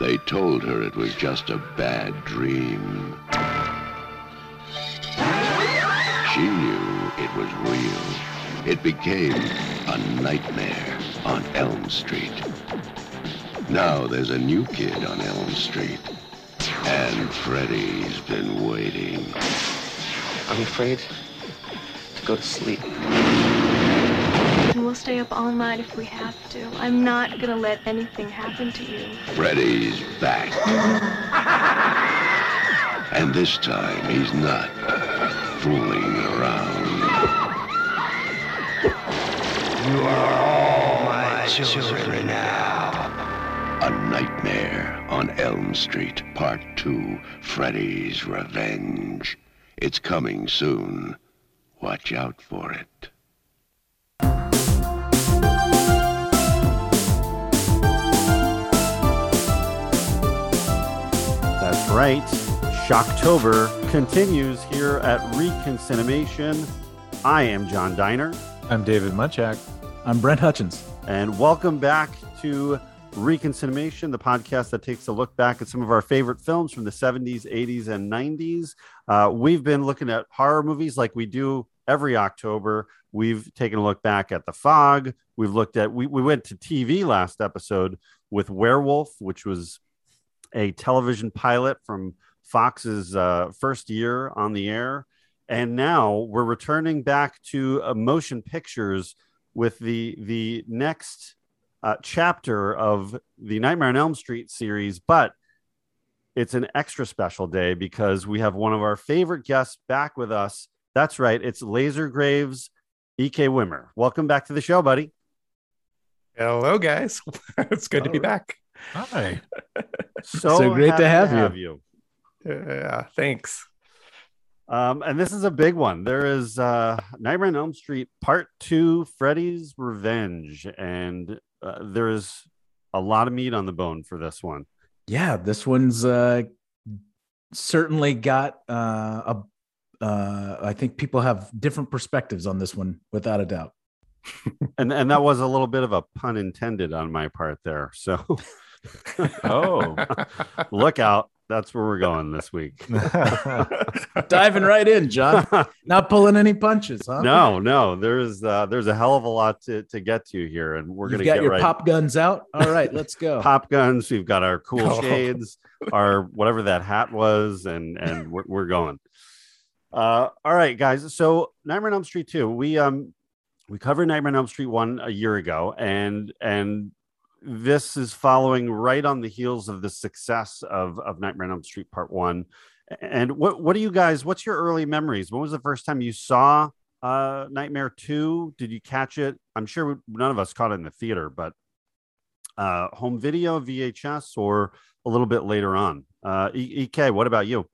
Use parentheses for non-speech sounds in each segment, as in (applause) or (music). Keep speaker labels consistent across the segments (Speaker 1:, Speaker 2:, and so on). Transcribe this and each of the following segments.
Speaker 1: They told her it was just a bad dream. She knew it was real. It became a nightmare on Elm Street. Now there's a new kid on Elm Street. And Freddy's been waiting.
Speaker 2: I'm afraid to go to sleep.
Speaker 3: And we'll stay up all night if we have to. I'm not gonna let anything happen to you.
Speaker 1: Freddy's back. (laughs) and this time he's not fooling around.
Speaker 4: You are all my children now.
Speaker 1: A Nightmare on Elm Street, Part 2, Freddy's Revenge. It's coming soon. Watch out for it.
Speaker 5: Right. Shocktober continues here at Reconcinimation. I am John Diner,
Speaker 6: I'm David Munchak.
Speaker 7: I'm Brent Hutchins.
Speaker 5: and welcome back to Reconcinimation, the podcast that takes a look back at some of our favorite films from the 70s, 80s, and 90s. Uh, we've been looking at horror movies like we do every October. We've taken a look back at The Fog. We've looked at, we, we went to TV last episode with Werewolf, which was a television pilot from Fox's uh, first year on the air. And now we're returning back to uh, motion pictures with the the next uh, chapter of the Nightmare on Elm Street series, but it's an extra special day because we have one of our favorite guests back with us. That's right, it's Laser Graves, E.K. Wimmer. Welcome back to the show, buddy.
Speaker 8: Hello, guys. (laughs) it's good to be
Speaker 6: Oh.
Speaker 8: back.
Speaker 6: Hi.
Speaker 5: So,
Speaker 7: So great to
Speaker 5: happy
Speaker 7: have you.
Speaker 5: you.
Speaker 8: Yeah, thanks.
Speaker 5: Um, and this is a big one. There is uh, Nightmare on Elm Street Part Two: Freddy's Revenge, and uh, there is a lot of meat on the bone for this one.
Speaker 7: Yeah, this one's uh, certainly got uh, a. Uh, I think people have different perspectives on this one, without a doubt. (laughs)
Speaker 5: and and that was a little bit of a pun intended on my part there. So (laughs)
Speaker 6: Oh.
Speaker 5: look out. That's where we're going this week. (laughs)
Speaker 7: Diving right in, John. (laughs) Not pulling any punches, huh?
Speaker 5: no, no, there's uh, there's a hell of a lot to, to get to here, and we're
Speaker 7: You've
Speaker 5: gonna
Speaker 7: got
Speaker 5: get
Speaker 7: your
Speaker 5: right.
Speaker 7: pop guns out. All right, let's go. (laughs)
Speaker 5: Pop guns. We've got our cool
Speaker 8: Oh.
Speaker 5: shades, our whatever that hat was, and and we're, we're going. Uh, all right, guys. So Nightmare on Elm Street two. We um we covered Nightmare on Elm Street one a year ago, and and this is following right on the heels of the success of of Nightmare on Elm Street Part One. And what what do you guys? What's your early memories? When was the first time you saw uh Nightmare Two? Did you catch it? I'm sure none of us caught it in the theater, but uh home video, VHS, or a little bit later on. Uh, Ek, what about you?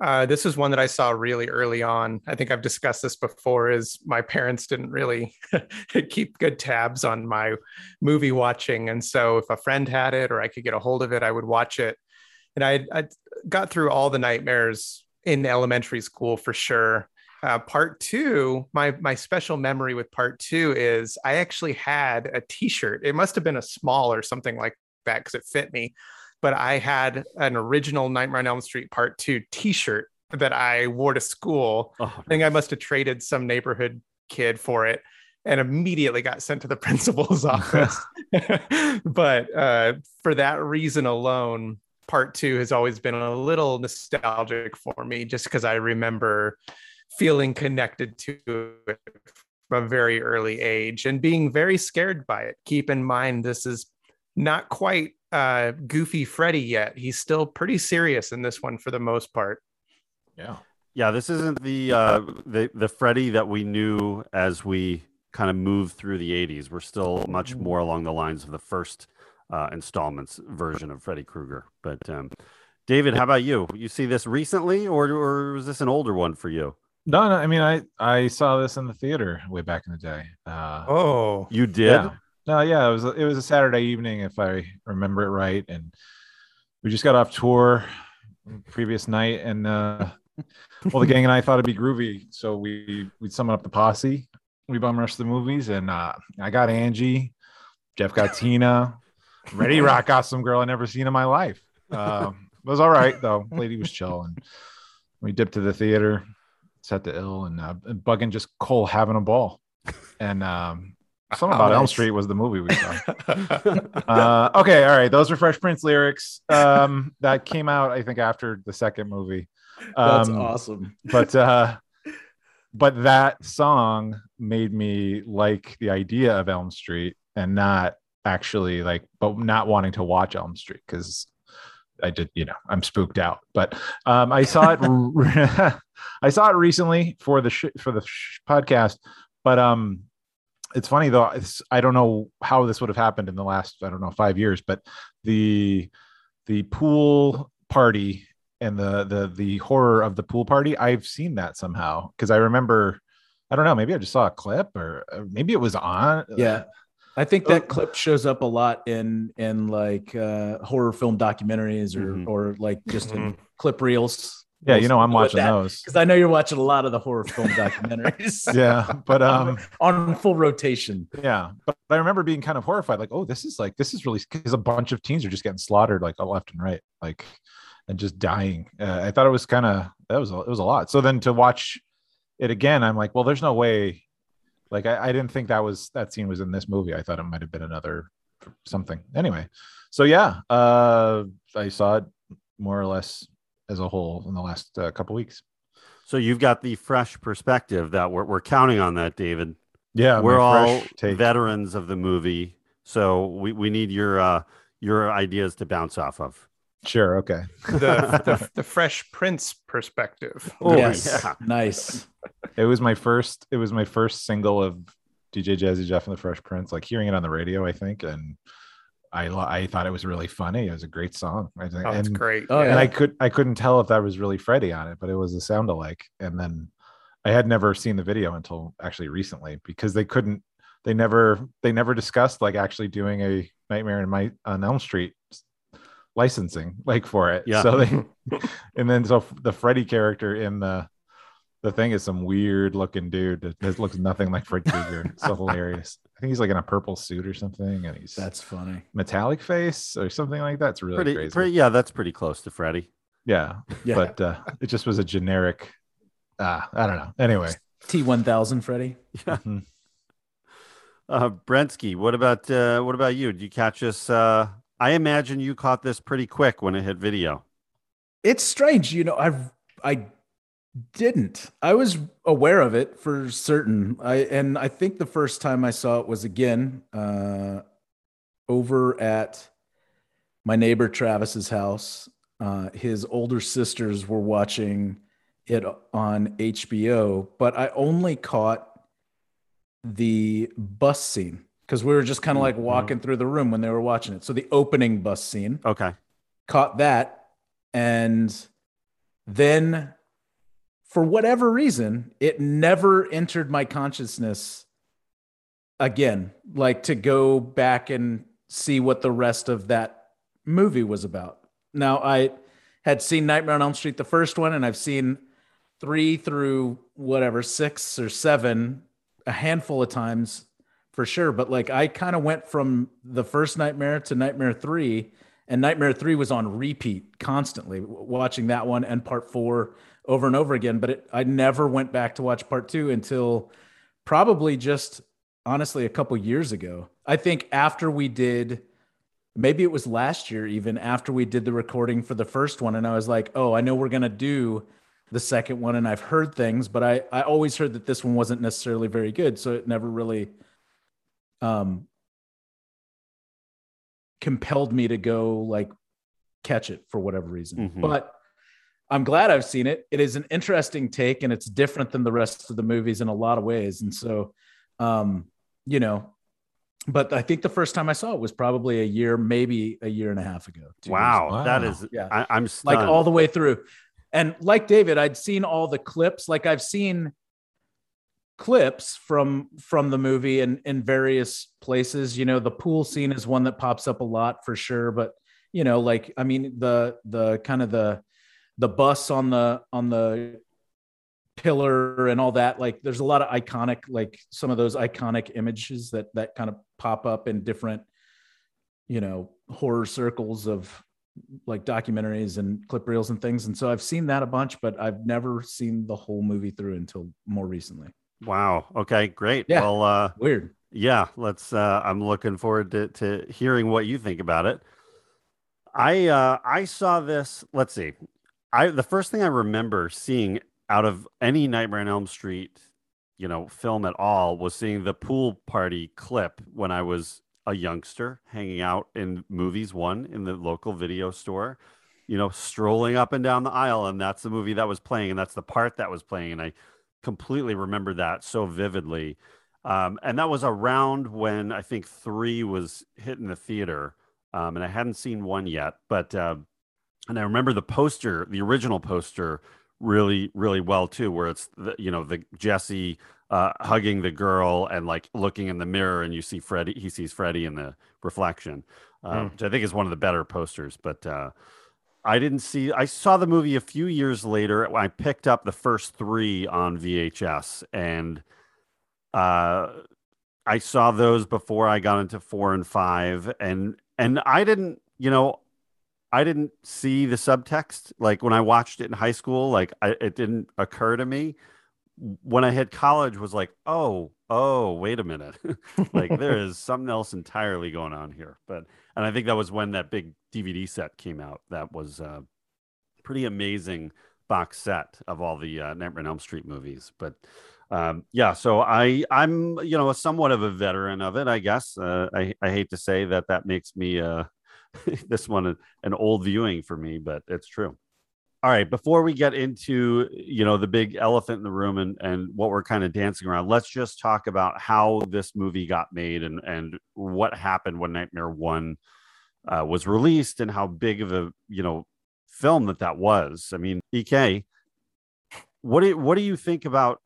Speaker 8: Uh, this is one that I saw really early on. I think I've discussed this before. Is my parents didn't really (laughs) keep good tabs on my movie watching, and so if a friend had it or I could get a hold of it, I would watch it. And I I got through all the nightmares in elementary school for sure. Uh, part two, my my special memory with part two is I actually had a T-shirt. It must have been a small or something like that because it fit me but I had an original Nightmare on Elm Street Part Two T-shirt that I wore to school.
Speaker 5: Oh,
Speaker 8: I think I must have traded some neighborhood kid for it, and immediately got sent to the (laughs) principal's office. (laughs) (laughs) but uh, for that reason alone, Part Two has always been a little nostalgic for me, just because I remember feeling connected to it from a very early age and being very scared by it. Keep in mind, this is not quite uh goofy freddy yet he's still pretty serious in this one for the most part
Speaker 6: yeah.
Speaker 5: yeah, this isn't the uh the the Freddy that we knew as we kind of moved through the 80s. We're still much more along the lines of the first uh installments version of Freddy Krueger. But um David, how about you? You see this recently or or was this an older one for you?
Speaker 6: No, no. I mean, I I saw this in the theater way back in the day. Uh,
Speaker 8: oh
Speaker 5: You did?
Speaker 6: yeah. No, yeah. It was it was a Saturday evening, if I remember it right, and we just got off tour previous night, and uh, well, the gang and I thought it'd be groovy, so we we'd summon up the posse. We bum rushed the movies, and uh, I got Angie, Jeff got Tina, Ready Rock got some girl I never seen in my life. Um, it was all right though. Lady was chill, and we dipped to the theater, set the ill, and, uh, bugging just Cole having a ball. And um, (laughs) something about Elm
Speaker 8: nice.
Speaker 6: Street was the movie we saw. (laughs) (laughs) uh, okay, all right. Those were Fresh Prince lyrics. Um, that came out, I think, after the second movie.
Speaker 7: That's
Speaker 6: Um,
Speaker 7: awesome.
Speaker 6: but uh but that song made me like the idea of Elm Street and not actually like but not wanting to watch Elm Street because I did you know I'm spooked out but um I saw it I saw it recently for the sh- for the sh- podcast but um it's funny though it's, I don't know how this would have happened in the last I don't know 5 years but the the pool party and the the the horror of the pool party i've seen that somehow because i remember i don't know maybe i just saw a clip or, or maybe it was on
Speaker 7: Yeah. I think that clip shows up a lot in in like uh, horror film documentaries or
Speaker 5: Mhm.
Speaker 7: or like just in clip reels.
Speaker 6: Yeah you know i'm watching those.
Speaker 7: because I know you're watching a lot of the horror film documentaries. (laughs)
Speaker 6: yeah but (laughs) um
Speaker 7: on full rotation.
Speaker 6: yeah but i remember being kind of horrified like oh this is like this is really because a bunch of teens are just getting slaughtered like left and right like and just dying. Uh, i thought it was kind of that was a, it was a lot. So then to watch it again i'm like well there's no way like I, I didn't think that was that scene was in this movie. I thought it might have been another something. Anyway so yeah uh i saw it more or less as a whole in the last uh, couple weeks
Speaker 5: So you've got the fresh perspective that we're, we're counting on that, David.
Speaker 6: yeah
Speaker 5: we're all
Speaker 6: take.
Speaker 5: veterans of the movie, so we, we need your uh, your ideas to bounce off of.
Speaker 6: sure okay
Speaker 8: the, (laughs) the the Fresh Prince perspective.
Speaker 5: Oh,
Speaker 7: yes.
Speaker 5: yeah.
Speaker 7: Nice.
Speaker 6: It was my first. It was my first single of DJ Jazzy Jeff and the Fresh Prince. Like hearing it on the radio, I think, and I I thought it was really funny. It was a great song. I think,
Speaker 8: Oh, it's great.
Speaker 7: Oh,
Speaker 6: and
Speaker 7: yeah.
Speaker 6: I could I couldn't tell if that was really Freddy on it, but it was a sound alike. And then I had never seen the video until actually recently because they couldn't. They never they never discussed like actually doing a Nightmare in My on Elm Street licensing like for it.
Speaker 5: Yeah.
Speaker 6: So they (laughs) (laughs) and then so the Freddy character in the the thing is some weird looking dude that, that looks nothing like Fred Krueger. It's so hilarious. I think he's like in a purple suit or something, and he's
Speaker 7: That's funny.
Speaker 6: metallic face or something like that. It's really
Speaker 5: pretty,
Speaker 6: crazy.
Speaker 5: pretty, yeah, that's pretty close to Freddy.
Speaker 6: Yeah, (laughs)
Speaker 7: Yeah.
Speaker 6: but uh, it just was a generic. Uh, I don't know. Anyway,
Speaker 7: T1000 Freddy.
Speaker 6: Mhm.
Speaker 5: Uh, Brensky, what about uh, what about you? Did you catch this? Uh, I imagine you caught this pretty quick when it hit video.
Speaker 7: It's strange, you know. I've I didn't. I was aware of it for certain. I and I think the first time I saw it was again uh, over at my neighbor Travis's house. Uh, his older sisters were watching it on HBO, but I only caught the bus scene because we were just kind of like walking through the room when they were watching it. So the opening bus scene
Speaker 5: Okay.
Speaker 7: caught that and then for whatever reason it never entered my consciousness again like to go back and see what the rest of that movie was about. Now i had seen nightmare on elm street the first one and i've seen three through whatever six or seven a handful of times for sure. But like i kind of went from the first nightmare to nightmare 3 and nightmare 3 was on repeat constantly watching that one and part 4 over and over again but it, i never went back to watch part 2 until probably just honestly a couple years ago i think after we did maybe it was last year even after we did the recording for the first one and i was like oh i know we're going to do the second one and i've heard things but i i always heard that this one wasn't necessarily very good so it never really um compelled me to go like catch it for whatever reason
Speaker 5: Mhm.
Speaker 7: but i'm glad i've seen it it is an interesting take and it's different than the rest of the movies in a lot of ways and so um you know but i think the first time i saw it was probably a year maybe a year and a half ago
Speaker 5: Wow,
Speaker 6: Wow.
Speaker 5: that is.
Speaker 7: Yeah.
Speaker 5: I, I'm
Speaker 7: like all the way through. And like David, I'd seen all the clips. Like I've seen clips from from the movie in in various places. You know, the pool scene is one that pops up a lot for sure. But you know, like I mean, the the kind of the the bus on the on the pillar and all that like there's a lot of iconic like some of those iconic images that that kind of pop up in different you know horror circles of like documentaries and clip reels and things. And so I've seen that a bunch, but I've never seen the whole movie through until more recently.
Speaker 5: Wow. Okay, great.
Speaker 7: Yeah.
Speaker 5: Well, uh,
Speaker 7: Weird.
Speaker 5: yeah, let's uh I'm looking forward to to hearing what you think about it. I uh I saw this, let's see. I the first thing I remember seeing out of any Nightmare on Elm Street, you know, film at all was seeing the pool party clip when I was a youngster hanging out in movies one in the local video store, you know, strolling up and down the aisle and that's the movie that was playing and that's the part that was playing and I completely remember that so vividly. Um, and that was around when I think three was hitting the theater, um, and I hadn't seen one yet. But uh, and I remember the poster, the original poster, really, really well too, where it's the, you know the Jesse uh, hugging the girl and like looking in the mirror, and you see Freddy. He sees Freddy in the reflection, uh,
Speaker 8: Mm.
Speaker 5: which I think is one of the better posters. But uh, I didn't see. I saw the movie a few years later. I picked up the first three on VHS, and uh, I saw those before I got into four and five, and and I didn't, you know, I didn't see the subtext. Like when I watched it in high school, like I, it didn't occur to me. When I hit college, was like, oh, oh, wait a minute, (laughs) like there is (laughs) something else entirely going on here. But and I think that was when that big DVD set came out. That was uh, pretty amazing box set of all the uh, Nightmare on Elm Street movies. But um, yeah, so I I'm you know somewhat of a veteran of it, I guess. Uh, I I hate to say that that makes me uh, (laughs) this one an old viewing for me, but it's true. All right, before we get into you know the big elephant in the room and and what we're kind of dancing around, let's just talk about how this movie got made and and what happened when Nightmare One uh, was released and how big of a you know film that that was. I mean, EK, what do you, what do you think about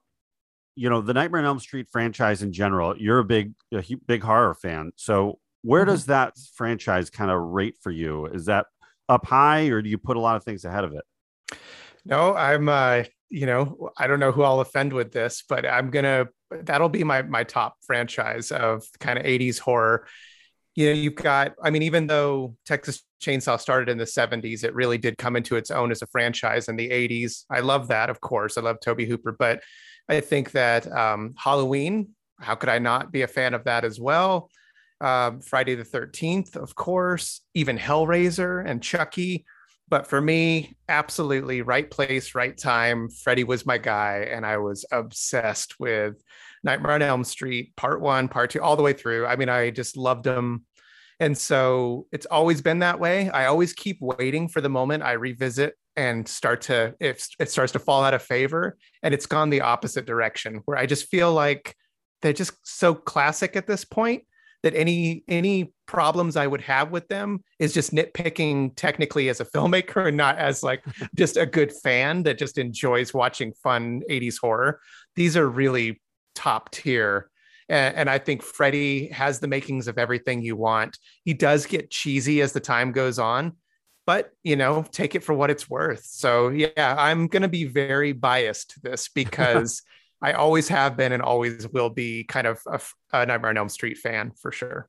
Speaker 5: you know the Nightmare on Elm Street franchise in general? You're a big a big horror fan, so where does that franchise kind of rate for you? Is that up high, or do you put a lot of things ahead of it?
Speaker 8: No, I'm uh, you know, I don't know who I'll offend with this, but I'm gonna that'll be my my top franchise of kind of 80s horror. You know, you've got, I mean, even though Texas Chainsaw started in the 70s, it really did come into its own as a franchise in the 80s. I love that, of course. I love Tobe Hooper, but I think that um, Halloween, how could I not be a fan of that as well? Um, Friday the 13th, of course, even Hellraiser and Chucky. But for me, absolutely right place, right time. Freddy was my guy, and I was obsessed with Nightmare on Elm Street, part one, part two, all the way through. I mean, I just loved them. And so it's always been that way. I always keep waiting for the moment I revisit and start to, if it starts to fall out of favor. And it's gone the opposite direction where I just feel like they're just so classic at this point that any any problems I would have with them is just nitpicking technically as a filmmaker and not as like (laughs) just a good fan that just enjoys watching fun 80s horror. These are really top tier. And, and I think Freddy has the makings of everything you want. He does get cheesy as the time goes on, but you know, take it for what it's worth. So yeah, I'm gonna be very biased to this (laughs) because I always have been and always will be kind of a, a Nightmare on Elm Street fan for sure.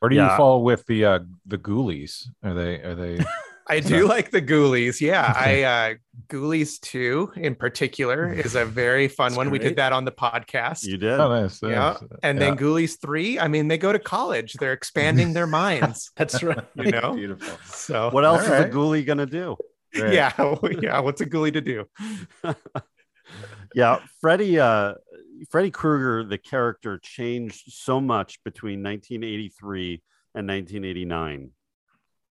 Speaker 6: Where do
Speaker 5: Yeah.
Speaker 6: you fall with the uh the Ghoulies? Are they are they (laughs)
Speaker 8: I do like the Ghoulies. Yeah, I uh Ghoulies 2 in particular (laughs) is a very fun
Speaker 7: That's
Speaker 8: one. We did that on the podcast.
Speaker 5: You did.
Speaker 6: oh nice,
Speaker 8: yeah. And
Speaker 6: Yeah.
Speaker 8: then Ghoulies 3, I mean, they go to college. They're expanding their minds, (laughs)
Speaker 7: That's right.
Speaker 8: you know?
Speaker 7: Beautiful.
Speaker 8: So
Speaker 5: What else
Speaker 6: All
Speaker 5: is
Speaker 6: right.
Speaker 5: a ghoulie gonna do?
Speaker 6: Great.
Speaker 8: yeah, yeah. What's a ghoulie to do?
Speaker 5: Yeah freddy uh freddy krueger the character changed so much between 1983 and 1989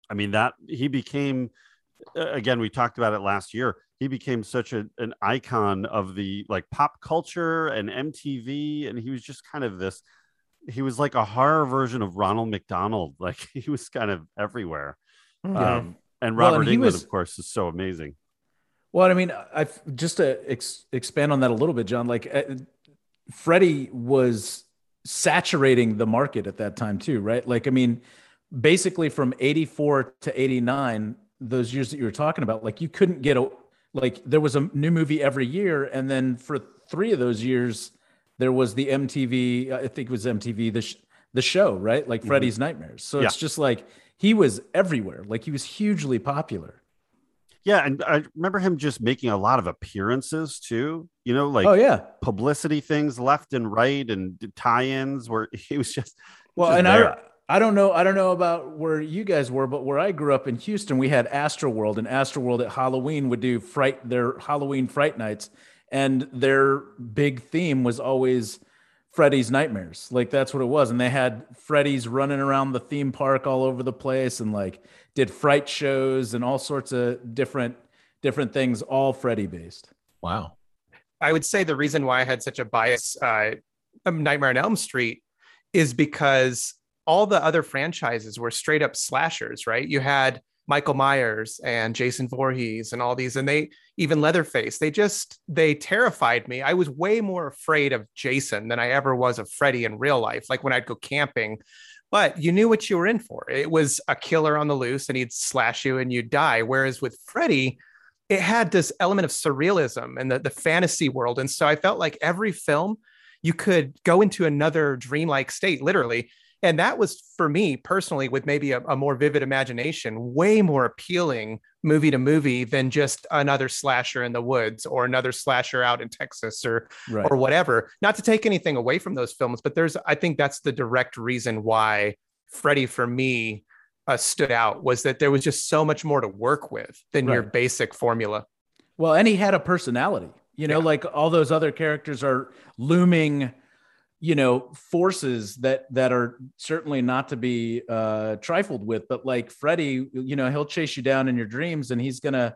Speaker 5: i mean that he became again we talked about it last year he became such a, an icon of the like pop culture and mtv and he was just kind of this he was like a horror version of ronald mcdonald. (laughs) Like he was kind of everywhere. Um, and
Speaker 7: Well,
Speaker 5: robert englund
Speaker 7: was-
Speaker 5: of course is so amazing
Speaker 7: Well, I mean, I just to ex- expand on that a little bit, John. Like, uh, Freddy was saturating the market at that time too, right? Like, I mean, basically from '84 to '89, those years that you were talking about, like, you couldn't get a like there was a new movie every year, and then for three of those years, there was the MTV. I think it was MTV the sh- the show, right? Like
Speaker 5: Mhm.
Speaker 7: Freddy's Nightmares. So it's just like he was everywhere. Like he was hugely popular.
Speaker 5: Yeah, and I remember him just making a lot of appearances too. You know, like
Speaker 7: oh yeah.
Speaker 5: publicity things left and right and tie-ins where (laughs) he was just
Speaker 7: Well,
Speaker 5: just
Speaker 7: and
Speaker 5: there.
Speaker 7: I I don't know I don't know about where you guys were, but where I grew up in Houston, we had Astroworld, and Astroworld at Halloween would do fright their Halloween fright nights, and their big theme was always Freddy's nightmares. Like that's what it was, and they had Freddy's running around the theme park all over the place, and like did fright shows and all sorts of different different things, all Freddy based.
Speaker 6: Wow.
Speaker 8: I would say the reason why I had such a bias, uh, um, Nightmare on Elm Street, is because all the other franchises were straight up slashers, right? You had Michael Myers and Jason Voorhees and all these, and they even Leatherface. They just they terrified me. I was way more afraid of Jason than I ever was of Freddy in real life. Like when I'd go camping, but you knew what you were in for. It was a killer on the loose, and he'd slash you and you'd die. Whereas with Freddy, it had this element of surrealism and the, the fantasy world. And so I felt like every film you could go into another dreamlike state, literally. And that was for me personally, with maybe a, a more vivid imagination, way more appealing movie to movie than just another slasher in the woods or another slasher out in Texas or
Speaker 7: Right.
Speaker 8: or whatever. Not to take anything away from those films, but there's I think that's the direct reason why Freddy for me uh, stood out was that there was just so much more to work with than your basic formula.
Speaker 7: Well, and he had a personality. You know,
Speaker 8: Yeah.
Speaker 7: like all those other characters are looming, you know, forces that that are certainly not to be uh trifled with. But like Freddy, you know, he'll chase you down in your dreams, and he's gonna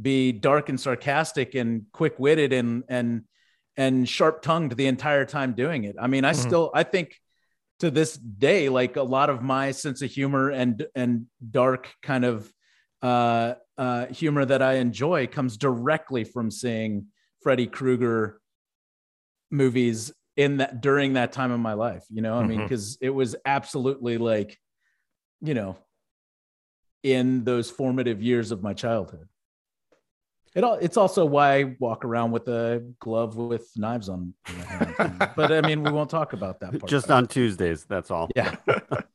Speaker 7: be dark and sarcastic and quick-witted and and and sharp-tongued the entire time doing it. I mean, I
Speaker 8: Mhm.
Speaker 7: still I think to this day, like a lot of my sense of humor and and dark kind of uh, uh, humor that I enjoy comes directly from seeing Freddy Krueger movies in that during that time of my life. You know, I mean,
Speaker 8: mm-hmm.
Speaker 7: because it was absolutely like, you know, in those formative years of my childhood. It all, it's also why I walk around with a glove with knives on. my hand. but I mean, we won't talk about that part. (laughs)
Speaker 5: just on Tuesdays. That's all.
Speaker 7: yeah. (laughs)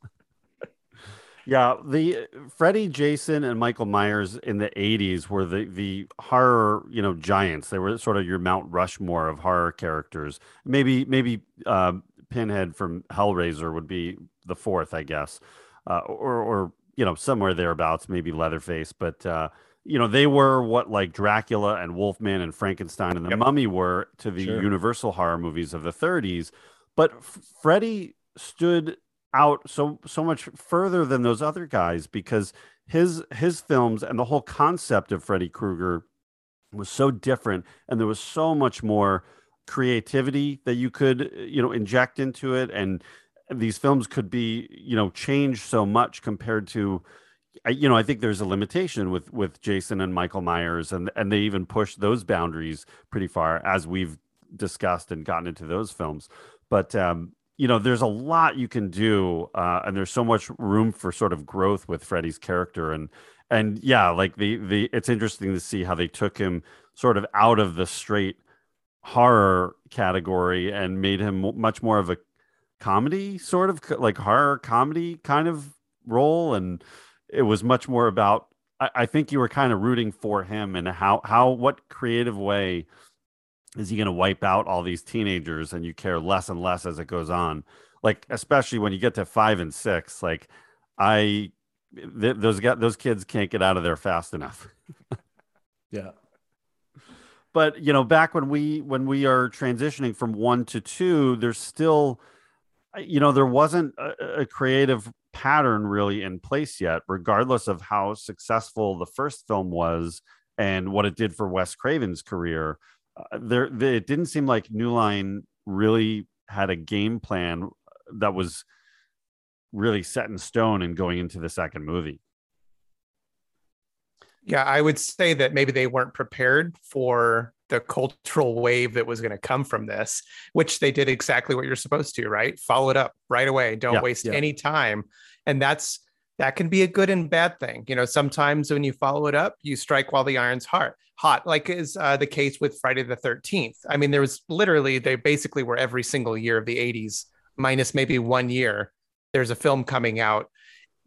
Speaker 5: Yeah, the Freddy, Jason, and Michael Myers in the '80s were the the horror, you know, giants. They were sort of your Mount Rushmore of horror characters. Maybe maybe uh, Pinhead from Hellraiser would be the fourth, I guess, uh, or or you know somewhere thereabouts. Maybe Leatherface, but uh, you know they were what like Dracula and Wolfman and Frankenstein and the
Speaker 8: Yep.
Speaker 5: Mummy were to the
Speaker 7: Sure.
Speaker 5: Universal horror movies of the '30s. But F- Freddy stood out so so much further than those other guys because his his films and the whole concept of Freddy Krueger was so different and there was so much more creativity that you could you know inject into it and these films could be you know changed so much compared to I, you know I think there's a limitation with with Jason and Michael Myers and and they even pushed those boundaries pretty far as we've discussed and gotten into those films. But um you know there's a lot you can do uh and there's so much room for sort of growth with Freddy's character and and yeah like the the it's interesting to see how they took him sort of out of the straight horror category and made him much more of a comedy sort of like horror comedy kind of role and it was much more about I, I think you were kind of rooting for him and how how what creative way is he going to wipe out all these teenagers and you care less and less as it goes on? Like especially when you get to five and six like i th- those got those kids can't get out of there fast enough. (laughs)
Speaker 7: Yeah.
Speaker 5: but you know back when we when we are transitioning from one to two there's still uh, you know there wasn't a, a creative pattern really in place yet regardless of how successful the first film was and what it did for wes craven's career uh, there the, it didn't seem like new line really had a game plan that was really set in stone and going into the second movie
Speaker 8: Yeah, I would say that maybe they weren't prepared for the cultural wave that was going to come from this, which they did exactly what you're supposed to, right? Follow it up right away. Don't
Speaker 5: Yeah,
Speaker 8: waste
Speaker 7: yeah.
Speaker 8: any time. And that's that can be a good and bad thing. You know, sometimes when you follow it up, you strike while the iron's hot. Hot, like is uh, the case with Friday the 13th. I mean, there was literally they basically were every single year of the 80s, minus maybe one year. There's a film coming out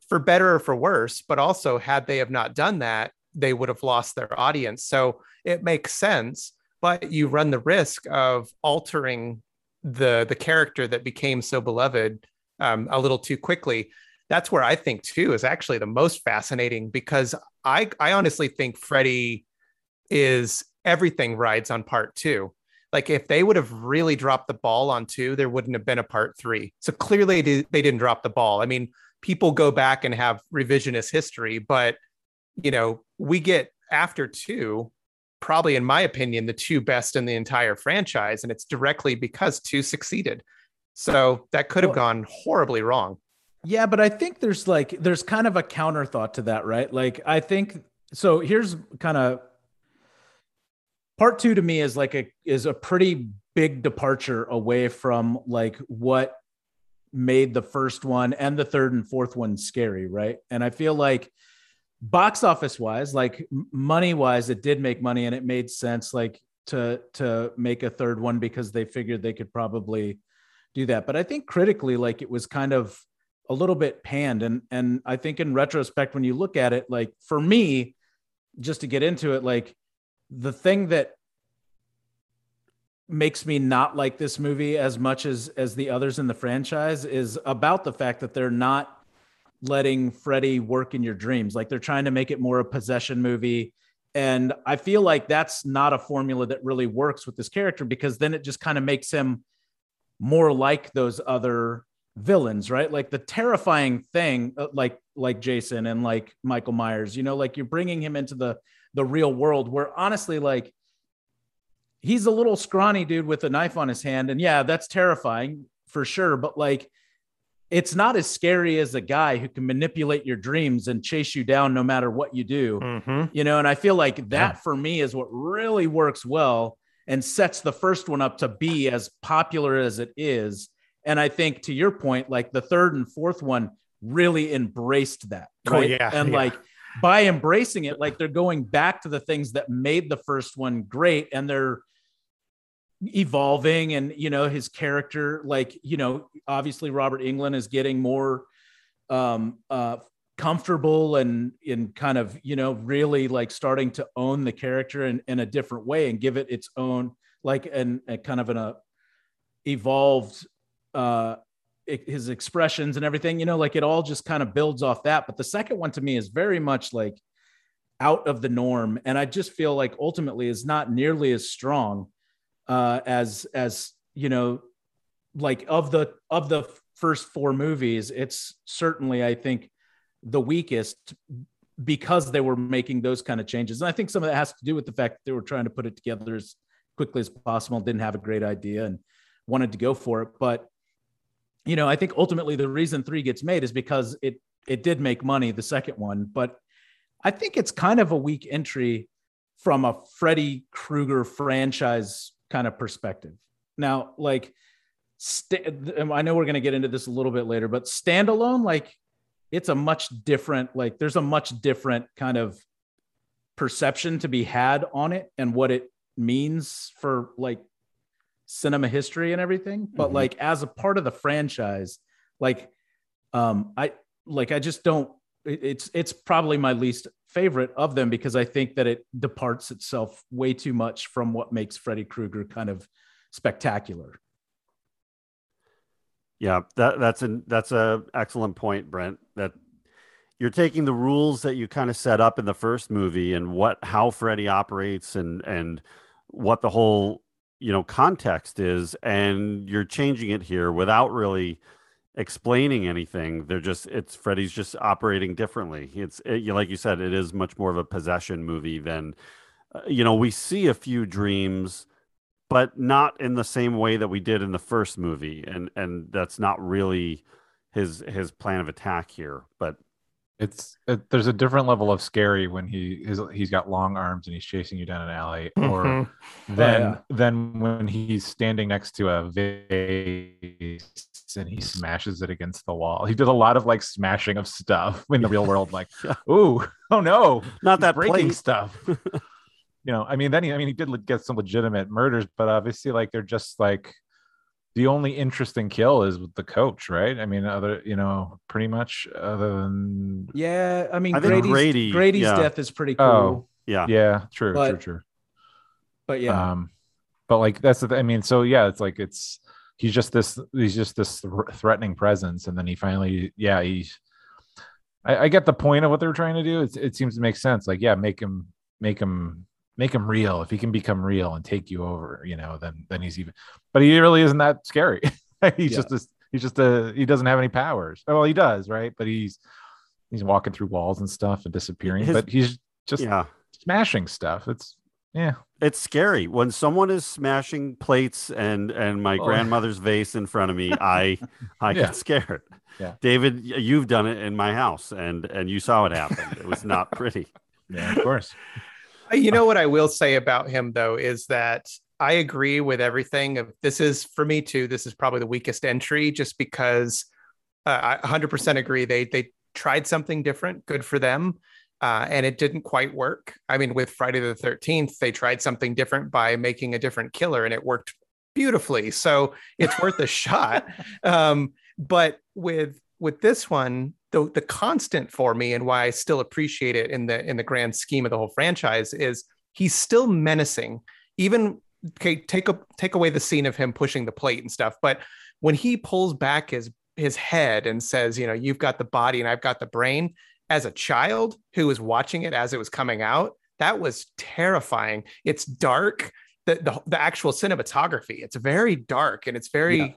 Speaker 8: for better or for worse. But also, had they have not done that, they would have lost their audience. So it makes sense, but you run the risk of altering the the character that became so beloved um, a little too quickly. That's where I think too is actually the most fascinating because I I honestly think Freddy is everything rides on part two. Like if they would have really dropped the ball on two, there wouldn't have been a part three. So clearly they, they didn't drop the ball. I mean, people go back and have revisionist history, but you know, we get after two, probably in my opinion, the two best in the entire franchise, and it's directly because two succeeded. So that could have gone horribly wrong.
Speaker 7: Yeah, but I think there's like there's kind of a counter thought to that, right? Like I think so. Here's kind of part two to me is like a is a pretty big departure away from like what made the first one and the third and fourth one scary, right? And I feel like box office wise, like money wise, it did make money and it made sense like to to make a third one because they figured they could probably do that. But I think critically, like it was kind of a little bit panned. And and I think in retrospect, when you look at it, like for me, just to get into it, like the thing that makes me not like this movie as much as as the others in the franchise is about the fact that they're not letting Freddy work in your dreams. Like they're trying to make it more a possession movie. And I feel like that's not a formula that really works with this character because then it just kind of makes him more like those other villains, right? Like the terrifying thing, uh, like like Jason and like Michael Myers, you know, like you're bringing him into the the real world where honestly, like he's a little scrawny dude with a knife on his hand. And yeah, that's terrifying for sure. But like, it's not as scary as a guy who can manipulate your dreams and chase you down no matter what you do. Mm-hmm. You know, and I feel like that yeah. for me is what really works well and sets the first one up to be as popular as it is. And I think to your point, like the third and fourth one really embraced that.
Speaker 8: Oh, right? Oh, yeah.
Speaker 7: And
Speaker 8: yeah.
Speaker 7: like by embracing it, like they're going back to the things that made the first one great and they're evolving and you know his character like you know obviously robert englund is getting more um uh comfortable and in kind of you know really like starting to own the character in, in a different way and give it its own like and kind of an a evolved uh his expressions and everything you know like it all just kind of builds off that but the second one to me is very much like out of the norm and i just feel like ultimately is not nearly as strong uh, as as you know, like of the of the first four movies, it's certainly I think the weakest because they were making those kind of changes. And I think some of that has to do with the fact that they were trying to put it together as quickly as possible, didn't have a great idea and wanted to go for it. But you know, I think ultimately the reason three gets made is because it it did make money, the second one, but I think it's kind of a weak entry from a Freddy Krueger franchise kind of perspective. Now, like, st- I know we're going to get into this a little bit later, but standalone, like, it's a much different, like, there's a much different kind of perception to be had on it and what it means for like cinema history and everything. But mm-hmm. like, as a part of the franchise, like, um, I like, I just don't it's it's probably my least favorite of them because I think that it departs itself way too much from what makes Freddy Krueger kind of spectacular.
Speaker 5: Yeah, that that's an that's a excellent point, Brent. That you're taking the rules that you kind of set up in the first movie and what how Freddy operates and and what the whole you know context is, and you're changing it here without really explaining anything. They're just it's Freddy's just operating differently. It's it, like you said, it is much more of a possession movie than uh, you know. We see a few dreams, but not in the same way that we did in the first movie, and and that's not really his his plan of attack here. But
Speaker 6: it's it, there's a different level of scary when he his, he's got long arms and he's chasing you down an alley, or (laughs) mm-hmm. then yeah. then when he's standing next to a vase and he smashes it against the wall. He did a lot of like smashing of stuff (laughs) in the real world, like, (laughs) ooh, oh no,
Speaker 5: not that
Speaker 6: breaking
Speaker 5: plate.
Speaker 6: stuff. you know, I mean, then he, I mean, he did get some legitimate murders, but obviously, like, they're just like the only interesting kill is with the coach, right? I mean, other you know, pretty much other than
Speaker 7: Yeah, I mean,
Speaker 5: I
Speaker 7: Grady's,
Speaker 5: Grady,
Speaker 7: Grady's
Speaker 5: yeah.
Speaker 7: death is pretty cool.
Speaker 6: Oh.
Speaker 5: Yeah.
Speaker 6: yeah, true,
Speaker 7: But-
Speaker 6: true, true.
Speaker 7: But yeah,
Speaker 6: Um, but like that's the th- I mean, so yeah, it's like it's he's just this he's just this thr- threatening presence, and then he finally yeah he. I, I get the point of what they're trying to do. It's, it seems to make sense. Like yeah, make him make him make him real. If he can become real and take you over, you know, then then he's even. But he really isn't that scary. (laughs) he's
Speaker 7: Yeah.
Speaker 6: just this. He's just a. He doesn't have any powers. Well, he does, right? But he's he's walking through walls and stuff and disappearing.
Speaker 5: His-
Speaker 6: but he's just
Speaker 5: Yeah.
Speaker 6: smashing stuff. It's yeah.
Speaker 5: It's scary when someone is smashing plates and and my
Speaker 6: Oh.
Speaker 5: grandmother's vase in front of me. (laughs) I I
Speaker 6: Yeah.
Speaker 5: get scared.
Speaker 6: Yeah.
Speaker 5: David, you've done it in my house, and and you saw it happen It was not (laughs) pretty.
Speaker 6: Yeah, of course.
Speaker 8: You know what I will say about him though is that I agree with everything. Of this is for me too. This is probably the weakest entry, just because uh, I 100% agree. They they tried something different. Good for them. Uh, and it didn't quite work. I mean, with Friday the 13th, they tried something different by making a different killer, and it worked beautifully. So it's worth a shot. (laughs) Um, but with with this one, the the constant for me and why I still appreciate it in the in the grand scheme of the whole franchise is he's still menacing. Even okay, take a take away the scene of him pushing the plate and stuff, but when he pulls back his his head and says, you know, you've got the body and I've got the brain, as a child who was watching it as it was coming out, that was terrifying. It's dark. The, the, the actual cinematography, it's very dark and it's very
Speaker 7: Yeah.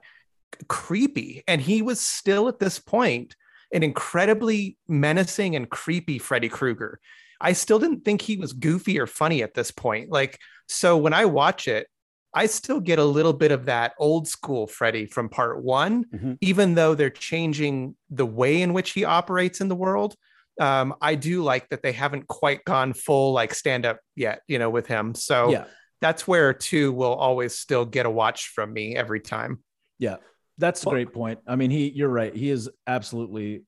Speaker 8: creepy. And he was still at this point an incredibly menacing and creepy Freddy Krueger. I still didn't think he was goofy or funny at this point. Like, so when I watch it, I still get a little bit of that old school Freddy from part one,
Speaker 5: Mhm.
Speaker 8: even though they're changing the way in which he operates in the world. Um, I do like that they haven't quite gone full like stand up yet, you know, with him. So
Speaker 7: yeah,
Speaker 8: that's where two will always still get a watch from me every time.
Speaker 7: yeah, that's a great point. I mean, he, you're right. He is absolutely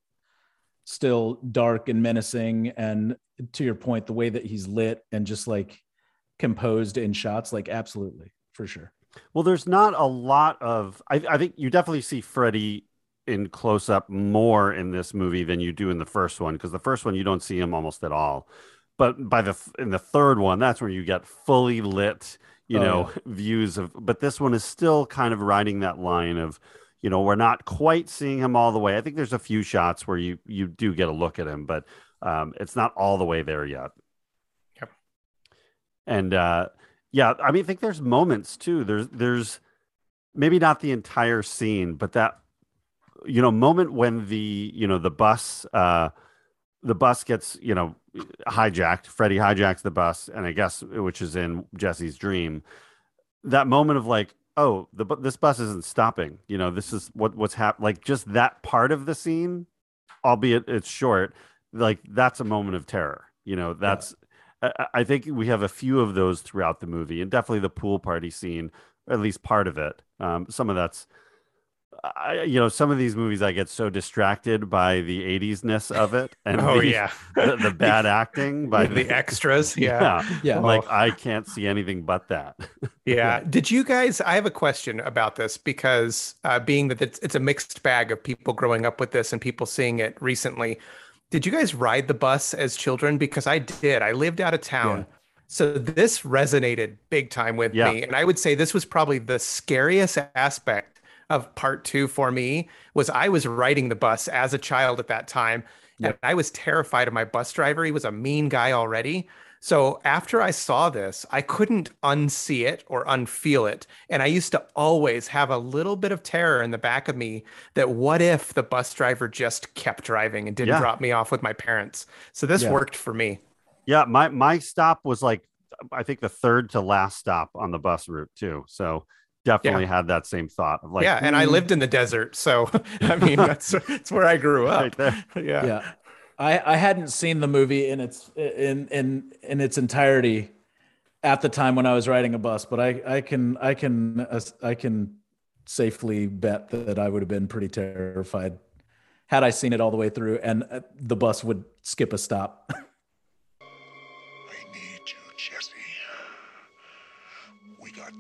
Speaker 7: still dark and menacing. And to your point, the way that he's lit and just like composed in shots, like absolutely for sure.
Speaker 5: Well, there's not a lot of. I, I think you definitely see Freddy in close up more in this movie than you do in the first one because the first one you don't see him almost at all. But by the in the third one, that's where you get fully lit, you
Speaker 7: Oh,
Speaker 5: know, (laughs) views of. But this one is still kind of riding that line of, you know, we're not quite seeing him all the way. I think there's a few shots where you you do get a look at him, but um, it's not all the way there yet.
Speaker 8: Yep.
Speaker 5: And uh, yeah, I mean, I think there's moments too. There's there's maybe not the entire scene, but that you know moment when the you know the bus uh the bus gets you know hijacked. Freddy hijacks the bus, and I guess which is in Jesse's dream. That moment of like, oh, the this bus isn't stopping. You know, this is what what's happening. Like just that part of the scene, albeit it's short. Like that's a moment of terror. You know, that's. I, I think we have a few of those throughout the movie, and definitely the pool party scene, at least part of it. Um, some of that's I, you know, some of these movies I get so distracted by the 80s ness of it (laughs) and
Speaker 8: Oh
Speaker 5: the,
Speaker 8: yeah, (laughs)
Speaker 5: the, the bad (laughs) acting by
Speaker 8: the extras. Yeah.
Speaker 5: yeah.
Speaker 7: Yeah.
Speaker 5: I'm like I can't see anything but that.
Speaker 8: Yeah. Did you guys? I have a question about this because uh, being that it's, it's a mixed bag of people growing up with this and people seeing it recently. Did you guys ride the bus as children? Because I did. I lived out of town.
Speaker 7: Yeah.
Speaker 8: So this resonated big time with
Speaker 5: Yeah.
Speaker 8: me. And I would say this was probably the scariest aspect of part two for me was I was riding the bus as a child at that time. And I was terrified of my bus driver. He was a mean guy already. So after I saw this, I couldn't unsee it or unfeel it. And I used to always have a little bit of terror in the back of me that what if the bus driver just kept driving and didn't
Speaker 5: Yeah.
Speaker 8: drop me off with my parents? So this
Speaker 7: Yeah.
Speaker 8: worked for me.
Speaker 5: Yeah, my my stop was like I think the third to last stop on the bus route too. So definitely had that same thought of like
Speaker 8: yeah. And I
Speaker 5: "Hmm,
Speaker 8: lived in the desert. So, (laughs) I mean, (laughs) that's, that's where I grew
Speaker 5: right
Speaker 8: up.
Speaker 5: there. (laughs)
Speaker 8: Yeah.
Speaker 7: yeah i i hadn't seen the movie in its in in in its entirety at the time when i was riding a bus but i i can i can uh, i can safely bet that i would have been pretty terrified had i seen it all the way through and uh, the bus would skip a stop
Speaker 9: I need you, Jesse. We got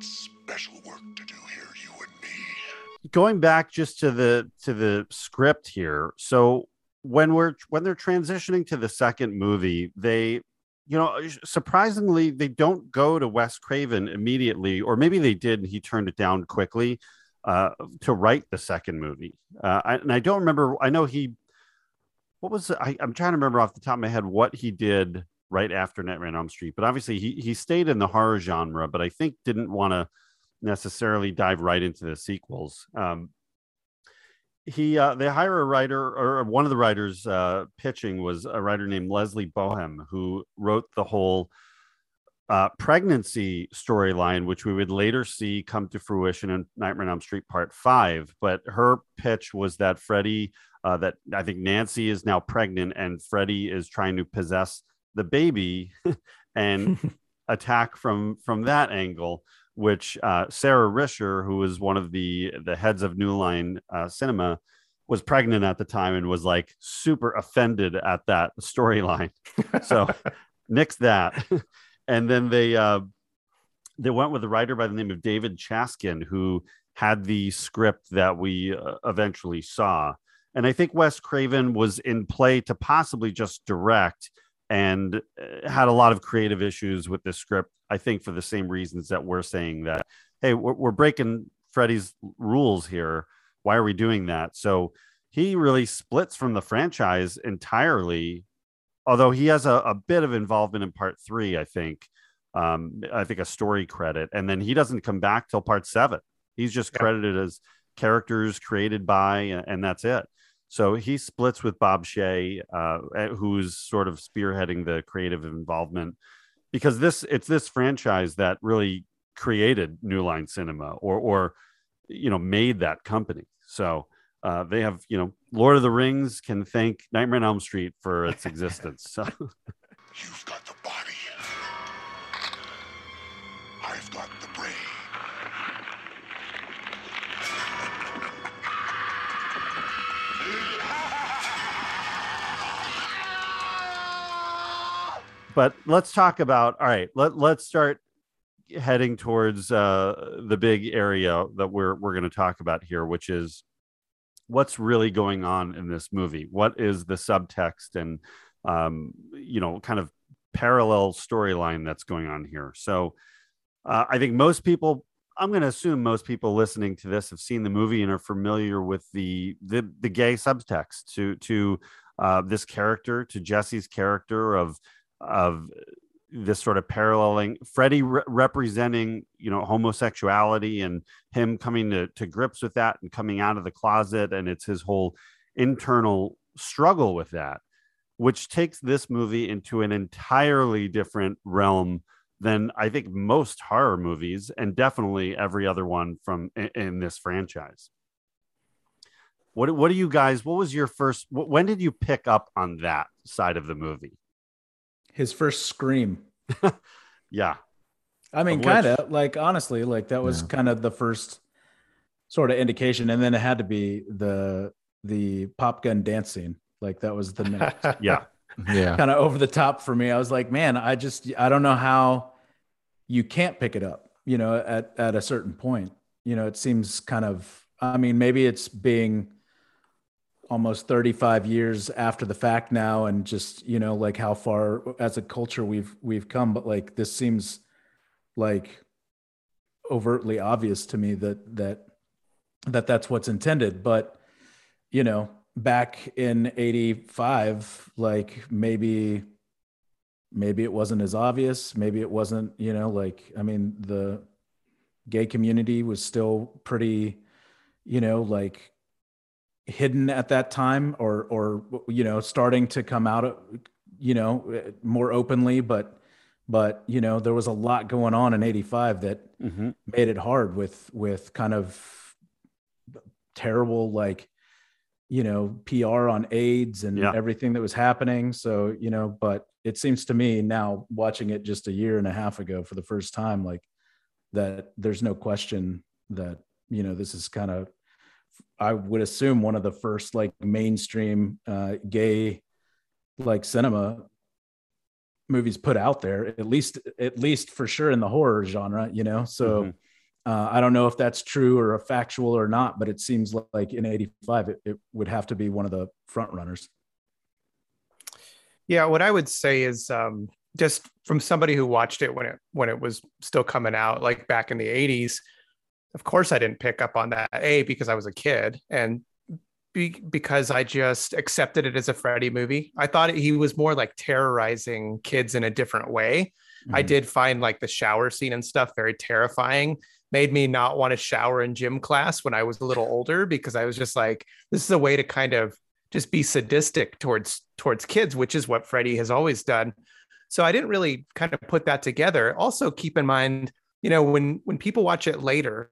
Speaker 9: special work to do here, you and me.
Speaker 5: going back just to the to the script here. So when we're when they're transitioning to the second movie, they you know surprisingly they don't go to Wes Craven immediately, or maybe they did and he turned it down quickly uh, to write the second movie. Uh, I, and I don't remember. I know he. What was I, I'm trying to remember off the top of my head what he did right after Nightmare on Elm Street, but obviously he he stayed in the horror genre, but I think didn't want to necessarily dive right into the sequels. Um, he uh, they hire a writer or one of the writers uh, pitching was a writer named Leslie Bohem who wrote the whole uh, pregnancy storyline, which we would later see come to fruition in Nightmare on Elm Street Part Five. But her pitch was that Freddy, uh, that I think Nancy is now pregnant, and Freddy is trying to possess the baby (laughs) and (laughs) attack from from that angle which uh, Sara Risher, who was one of the the heads of New Line uh, Cinema, was pregnant at the time and was like super offended at that (laughs) storyline. so (laughs) nix that, (laughs) and then they uh, they went with a writer by the name of David Chaskin, who had the script that we uh, eventually saw. And I think Wes Craven was in play to possibly just direct and uh, had a lot of creative issues with the script. I think for the same reasons that we're saying that, hey, we're, we're breaking Freddy's rules here. Why are we doing that? So he really splits from the franchise entirely. Although he has a, a bit of involvement in part three, I think. Um, I think a story credit, and then he doesn't come back till part seven. He's just yeah. credited as characters created by, and that's it. So he splits with Bob Shaye, uh, who's sort of spearheading the creative involvement because this it's this franchise that really created New Line Cinema or or you know made that company. So uh, they have you know Lord of the Rings can thank Nightmare on Elm Street for its existence. (laughs) So
Speaker 9: you've got the
Speaker 5: but let's talk about all right let, let's start heading towards uh, the big area that we're we're going to talk about here which is what's really going on in this movie. What is the subtext and um, you know kind of parallel storyline that's going on here? So uh, i think most people i'm going to assume most people listening to this have seen the movie and are familiar with the the, the gay subtext to to uh, this character to jesse's character of of this sort of paralleling Freddy re- representing, you know, homosexuality and him coming to, to grips with that and coming out of the closet. And it's his whole internal struggle with that, which takes this movie into an entirely different realm than I think most horror movies and definitely every other one from in, in this franchise. What, what do you guys, what was your first, when did you pick up on that side of the movie?
Speaker 7: His first scream. (laughs)
Speaker 5: yeah.
Speaker 7: I mean, kind of like honestly, like that was yeah. kind of the first sort of indication, and then it had to be the the pop gun dance scene. Like that was the (laughs) next.
Speaker 5: yeah, (laughs)
Speaker 7: yeah, kind of over the top for me. I was like, man, I just I don't know how you can't pick it up. You know, at at a certain point, you know, it seems kind of. I mean, maybe it's being almost 35 years after the fact now and just you know like how far as a culture we've we've come but like this seems like overtly obvious to me that that that that's what's intended. But you know back in 85 like maybe maybe it wasn't as obvious. Maybe it wasn't you know like i mean the gay community was still pretty you know like hidden at that time or or you know starting to come out you know more openly but but you know there was a lot going on in 85 that mm-hmm. made it hard with with kind of terrible like you know PR on AIDS and yeah. everything that was happening so you know but it seems to me now watching it just a year and a half ago for the first time like that there's no question that you know this is kind of I would assume one of the first like mainstream uh, gay like cinema movies put out there at least at least for sure in the horror genre you know so mm-hmm. Uh, I don't know if that's true or a factual or not, but it seems like in '85 it, it would have to be one of the front runners.
Speaker 8: Yeah, what I would say is um, just from somebody who watched it when it when it was still coming out, like back in the '80s. Of course, I didn't pick up on that. A because I was a kid, and B because I just accepted it as a Freddy movie. I thought he was more like terrorizing kids in a different way. I
Speaker 7: Mhm.
Speaker 8: did find like the shower scene and stuff very terrifying. Made me not want to shower in gym class when I was a little older because I was just like, this is a way to kind of just be sadistic towards towards kids, which is what Freddy has always done. So I didn't really kind of put that together. Also, keep in mind, you know, when when people watch it later,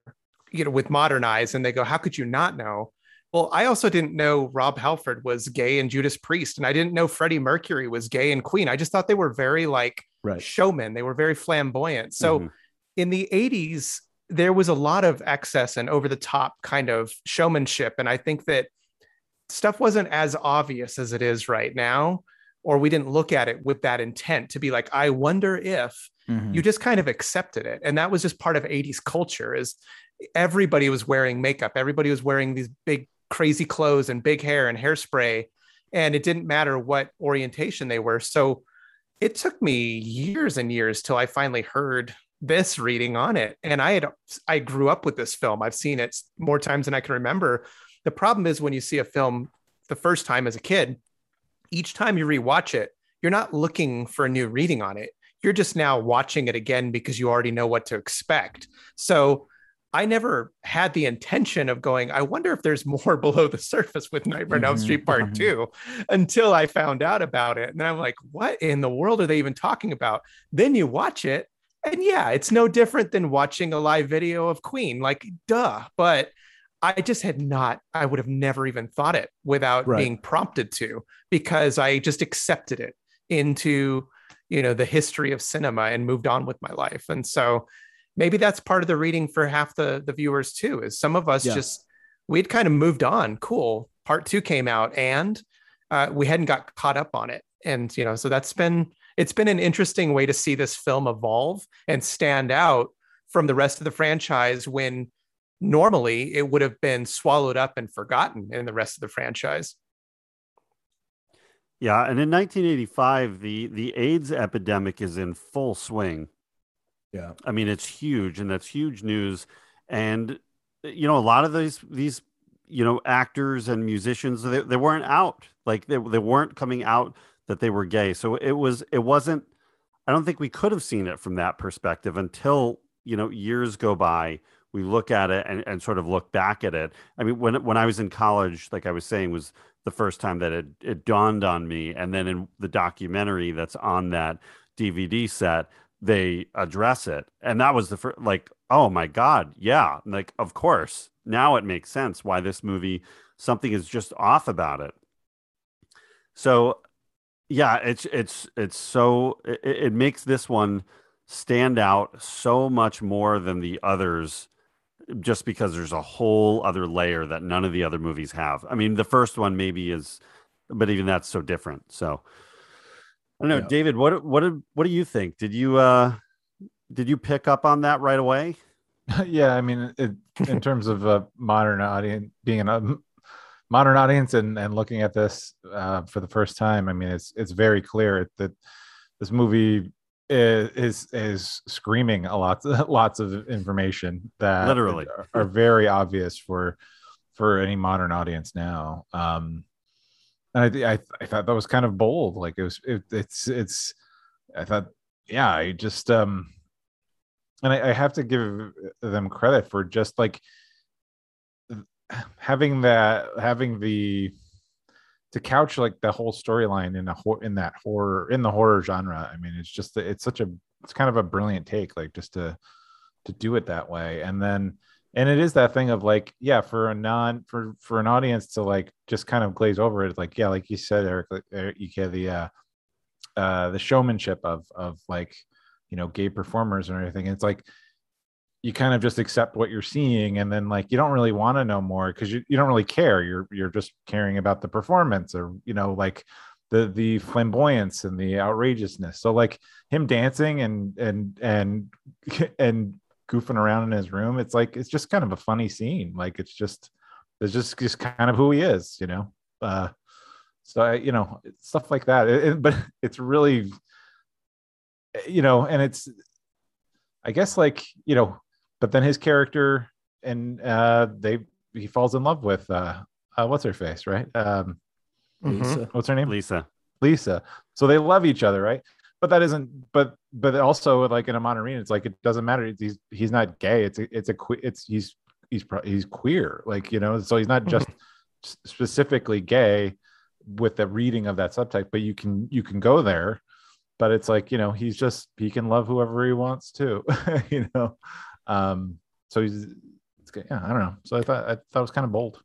Speaker 8: you know, with modern eyes, and they go, "How could you not know?" Well, I also didn't know Rob Halford was gay and Judas Priest, and I didn't know Freddie Mercury was gay and Queen. I just thought they were very like
Speaker 7: Right.
Speaker 8: showmen. They were very flamboyant. So
Speaker 5: Mhm.
Speaker 8: in the 80s, there was a lot of excess and over the top kind of showmanship. And I think that stuff wasn't as obvious as it is right now, or we didn't look at it with that intent to be like, I wonder if
Speaker 7: Mhm.
Speaker 8: you just kind of accepted it. And that was just part of 80s culture is everybody was wearing makeup. Everybody was wearing these big crazy clothes and big hair and hairspray. And it didn't matter what orientation they were. So it took me years and years till I finally heard this reading on it. And I had I grew up with this film. I've seen it more times than I can remember. The problem is when you see a film the first time as a kid, each time you rewatch it, you're not looking for a new reading on it. You're just now watching it again because you already know what to expect. So I never had the intention of going, I wonder if there's (laughs) more below the surface with Nightmare on Elm
Speaker 7: Mhm,
Speaker 8: Street Part
Speaker 7: mhm.
Speaker 8: Two until I found out about it. And I'm like, what in the world are they even talking about? Then you watch it, and yeah, it's no different than watching a live video of Queen. Like, duh. But I just had not, I would have never even thought it without
Speaker 7: Right.
Speaker 8: being prompted to because I just accepted it into, you know, the history of cinema and moved on with my life. And so maybe that's part of the reading for half the the viewers too, is some of us
Speaker 7: Yeah.
Speaker 8: just we'd kind of moved on. Cool. Part two came out and uh, we hadn't got caught up on it. And you know, so that's been it's been an interesting way to see this film evolve and stand out from the rest of the franchise when normally it would have been swallowed up and forgotten in the rest of the franchise.
Speaker 5: Yeah, and in 1985, the the AIDS epidemic is in full swing.
Speaker 7: Yeah.
Speaker 5: I mean, it's huge, and that's huge news. And you know, a lot of these these you know actors and musicians they, they weren't out, like they they weren't coming out that they were gay. So it was it wasn't. I don't think we could have seen it from that perspective until you know years go by. We look at it and, and sort of look back at it. I mean, when when I was in college, like I was saying, was the first time that it, it dawned on me. And then in the documentary that's on that DVD set, they address it. And that was the first, like, oh my God, yeah. Like, of course, now it makes sense why this movie, something is just off about it. So, yeah, it's, it's, it's so, it, it makes this one stand out so much more than the others just because there's a whole other layer that none of the other movies have. I mean, the first one maybe is, but even that's so different. So I don't know,
Speaker 7: Yeah.
Speaker 5: David. What what did- what do you think? Did you uh did you pick up on that right away? (laughs)
Speaker 6: yeah, I mean, it, in terms of a modern audience being a modern audience and and looking at this uh, for the first time, I mean, it's it's very clear that this movie is is, is screaming a lot (laughs) lots of information that
Speaker 5: Literally.
Speaker 6: are, are very obvious for for any modern audience now. Um, and I, I I thought that was kind of bold. Like it was it, it's it's I thought yeah I just um and I, I have to give them credit for just like (sighs) having that having the to couch like the whole storyline in a hor- in that horror in the horror genre i mean it's just it's such a it's kind of a brilliant take like just to to do it that way. And then and it is that thing of like yeah for a non for for an audience to like just kind of glaze over it like yeah like you said eric like, Eric, you the uh uh the showmanship of of like you know gay performers and everything. It's like you kind of just accept what you're seeing and then like you don't really want to know more because you, you don't really care you're you're just caring about the performance or you know like the the flamboyance and the outrageousness so like him dancing and and and (laughs) and goofing around in his room. It's like it's just kind of a funny scene. Like it's just it's just just kind of who he is, you know. Uh, so I, you know stuff like that. It- it- (laughs) but it's really, you know, and it's I guess like you know, but then his character and uh, they he falls in love with uh, uh what's her face, right? Um.
Speaker 7: Lisa.
Speaker 6: what's her name?
Speaker 5: Lisa.
Speaker 6: Lisa. So they love each other, right? But that isn't. But but also like in a Monterey, it's like it doesn't matter. He's he's not gay. It's a, it's a que- it's he's he's pro- he's queer. Like you know, so he's not just specifically gay with the reading of that subtext. But you can you can go there. But it's like you know he's just he can love whoever he wants to. (laughs) you know, um. So he's it's good. Yeah, I don't know. So I thought I thought it was kind of bold.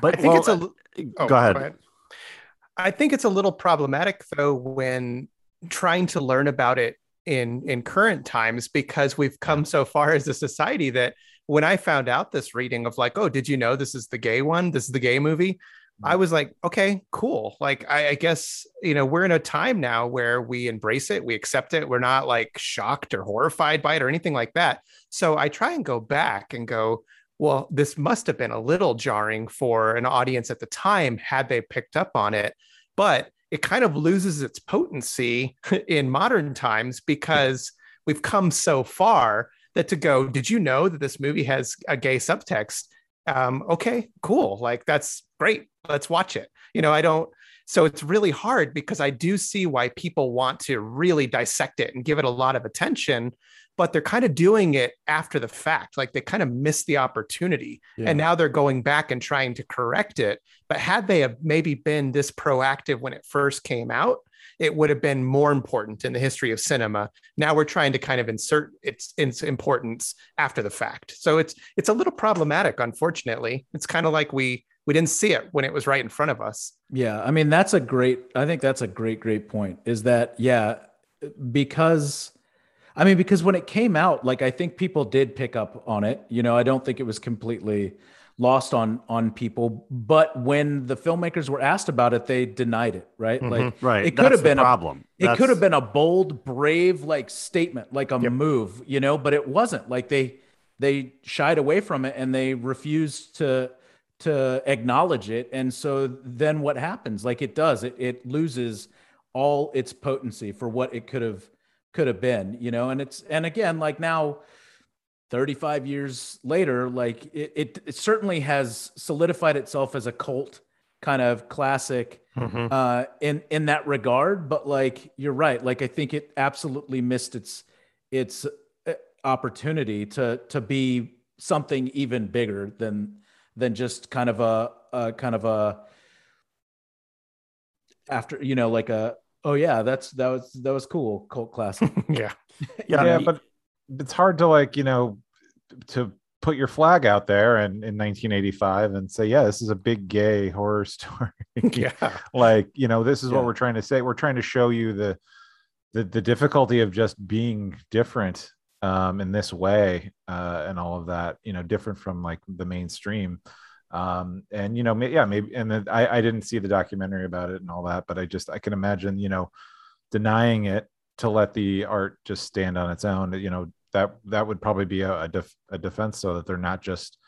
Speaker 5: But
Speaker 8: I think it's a.
Speaker 5: well,
Speaker 8: li-
Speaker 5: uh,
Speaker 8: oh,
Speaker 5: go ahead.
Speaker 8: I think it's a little problematic though when trying to learn about it in in current times because we've come so far as a society that when I found out this reading of like, oh, did you know this is the gay one? This is the gay movie. I was like, okay, cool. Like, I, I guess, you know, we're in a time now where we embrace it, we accept it. We're not like shocked or horrified by it or anything like that. So I try and go back and go, well, this must have been a little jarring for an audience at the time had they picked up on it. But it kind of loses its potency (laughs) in modern times because we've come so far that to go, did you know that this movie has a gay subtext? Um, okay, cool. Like that's great. Let's watch it. You know, I don't. So it's really hard because I do see why people want to really dissect it and give it a lot of attention, but they're kind of doing it after the fact. Like they kind of missed the opportunity.
Speaker 7: Yeah.
Speaker 8: And now they're going back and trying to correct it. But had they have maybe been this proactive when it first came out, it would have been more important in the history of cinema. Now we're trying to kind of insert its, its importance after the fact. So it's it's a little problematic, unfortunately. It's kind of like we we didn't see it when it was right in front of us.
Speaker 7: Yeah, I mean that's a great. I think that's a great, great point. Is that yeah, because I mean because when it came out, like I think people did pick up on it. You know, I don't think it was completely lost on on people. But when the filmmakers were asked about it, they denied it. Right,
Speaker 8: Mhm.
Speaker 7: like
Speaker 5: Right.
Speaker 7: it could have been
Speaker 5: the
Speaker 7: a
Speaker 5: problem.
Speaker 7: it could have been a bold, brave, like statement, like a
Speaker 8: Yep.
Speaker 7: move, you know, but it wasn't. Like they they shied away from it and they refused to to acknowledge it. And so then what happens? Like it does, it it loses all its potency for what it could have could have been, you know, and it's and again, like now 35 years later, like it, it, it certainly has solidified itself as a cult kind of classic uh, in in that regard. But like you're right, like I think it absolutely missed its its uh, opportunity to to be something even bigger than than just kind of a, a kind of a after you know like a oh yeah that's that was that was cool cult classic (laughs)
Speaker 8: yeah. (laughs)
Speaker 5: Yeah,
Speaker 6: yeah, but it's hard to like you know to put your flag out there and in 1985 and say yeah this is a big gay horror (laughs) story
Speaker 8: Yeah.
Speaker 6: like you know this is
Speaker 7: Yeah.
Speaker 6: what we're trying to say we're trying to show you the the, the difficulty of just being different um in this way uh and all of that you know different from like the mainstream um and you know may, yeah maybe and then I, I didn't see the documentary about it and all that but i just i can imagine you know denying it to let the art just stand on its own you know that that would probably be a, a, def, a defense so that they're not just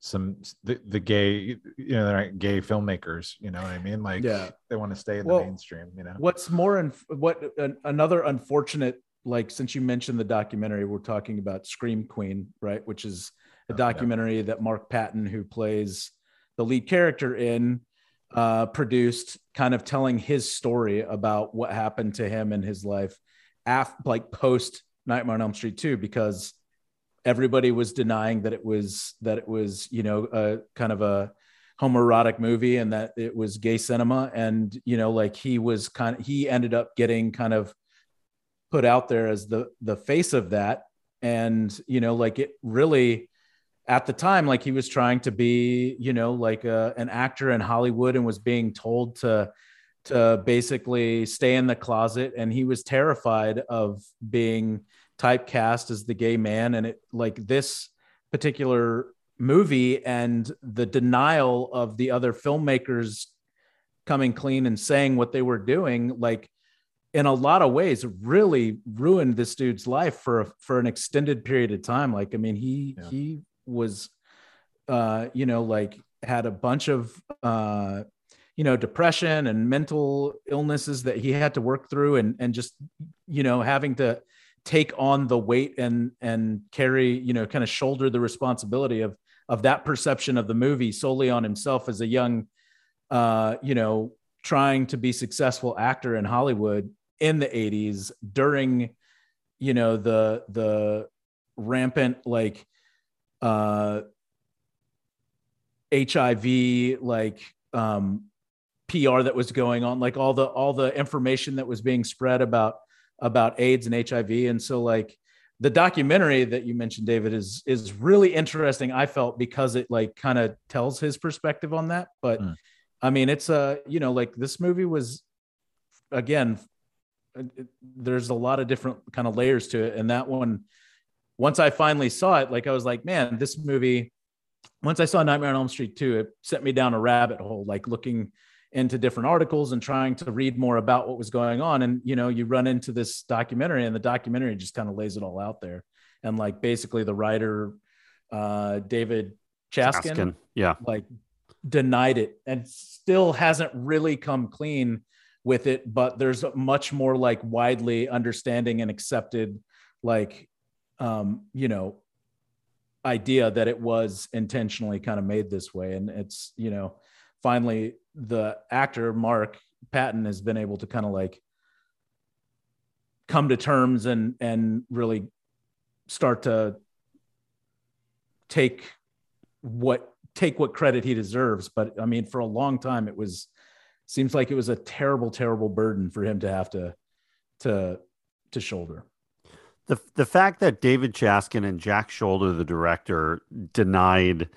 Speaker 6: some the, the gay you know they're not gay filmmakers you know what i mean like
Speaker 7: Yeah.
Speaker 6: they want to stay in
Speaker 7: Well,
Speaker 6: the mainstream you know
Speaker 7: What's more and what an, another unfortunate like since you mentioned the documentary, we're talking about Scream Queen, right? Which is a
Speaker 6: Oh, yeah.
Speaker 7: documentary that Mark Patton, who plays the lead character in, uh, produced, kind of telling his story about what happened to him in his life, af- like post Nightmare on Elm Street 2, because everybody was denying that it was that it was you know a kind of a homoerotic movie and that it was gay cinema. And you know like he was kind of he ended up getting kind of put out there as the the face of that. And you know like it really at the time like he was trying to be you know like a, an actor in hollywood and was being told to to basically stay in the closet. And he was terrified of being typecast as the gay man and it like this particular movie and the denial of the other filmmakers coming clean and saying what they were doing like in a lot of ways really ruined this dude's life for a, for an extended period of time like i mean he
Speaker 6: Yeah.
Speaker 7: he was uh you know like had a bunch of uh you know depression and mental illnesses that he had to work through and and just you know having to take on the weight and and carry you know kind of shoulder the responsibility of of that perception of the movie solely on himself as a young uh you know trying to be successful actor in hollywood in the 80s during you know the the rampant like uh hiv like um pr that was going on like all the all the information that was being spread about about aids and hiv and so like the documentary that you mentioned david is is really interesting i felt because it like kind of tells his perspective on that. But
Speaker 6: Mm.
Speaker 7: i mean it's a you know like this movie was again there's a lot of different kind of layers to it. And that one once i finally saw it like i was like man this movie once i saw nightmare on elm street 2 it sent me down a rabbit hole like looking into different articles and trying to read more about what was going on and you know you run into this documentary and the documentary just kind of lays it all out there and like basically the writer uh david chaskin,
Speaker 5: Askin. Yeah.
Speaker 7: like denied it and still hasn't really come clean with it but there's much more like widely understanding and accepted like um you know idea that it was intentionally kind of made this way and it's you know finally the actor mark patton has been able to kind of like come to terms and and really start to take what take what credit he deserves. But i mean for a long time it was seems like it was a terrible terrible burden for him to have to to to shoulder.
Speaker 5: The the fact that David Chaskin and Jack Sholder, the director, denied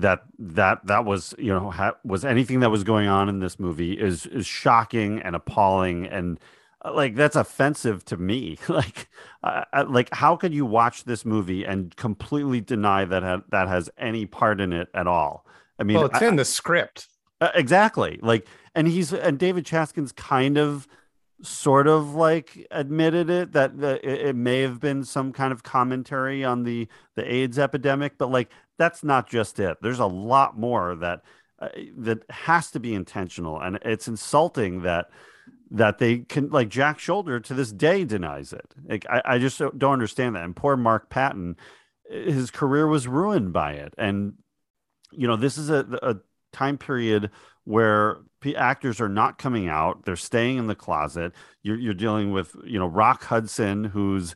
Speaker 5: that that that was you know ha, was anything that was going on in this movie is is shocking and appalling and uh, like that's offensive to me (laughs) like uh, uh, like how could you watch this movie and completely deny that ha- that has any part in it at all i mean
Speaker 8: well, it's
Speaker 5: I-
Speaker 8: in the script.
Speaker 5: uh, exactly. Like, and he's and David Chaskin's kind of, sort of like admitted it that the, it, it may have been some kind of commentary on the the AIDS epidemic, but like that's not just it. There's a lot more that uh, that has to be intentional, and it's insulting that that they can like Jack Sholder to this day denies it. Like I, I just don't understand that. And poor Mark Patton, his career was ruined by it, and you know this is a, a time period where p- actors are not coming out they're staying in the closet you're, you're dealing with you know rock hudson who's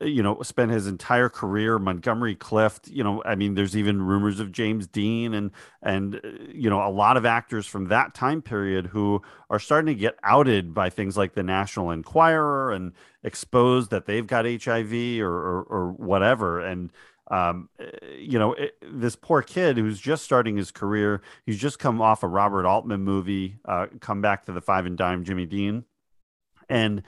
Speaker 5: you know spent his entire career montgomery clift you know i mean there's even rumors of james dean and and uh, you know a lot of actors from that time period who are starting to get outed by things like the national enquirer and exposed that they've got hiv or or, or whatever and um, uh, you know, it, this poor kid who's just starting his career, he's just come off a Robert Altman movie, uh, come back to the five and dime Jimmy Dean. And,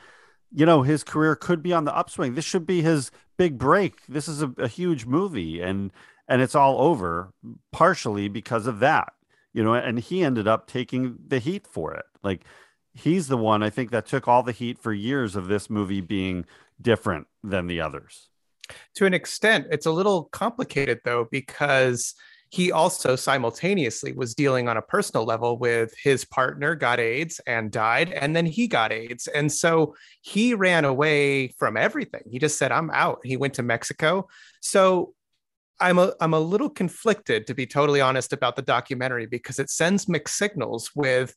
Speaker 5: you know, his career could be on the upswing. This should be his big break. This is a, a huge movie and, and it's all over partially because of that, you know, and he ended up taking the heat for it. Like he's the one I think that took all the heat for years of this movie being different than the others.
Speaker 8: to an extent it's a little complicated though because he also simultaneously was dealing on a personal level with his partner got AIDS and died and then he got AIDS. And so he ran away from everything. He just said I'm out. He went to Mexico. So I'm a I'm a little conflicted to be totally honest about the documentary because it sends mixed signals with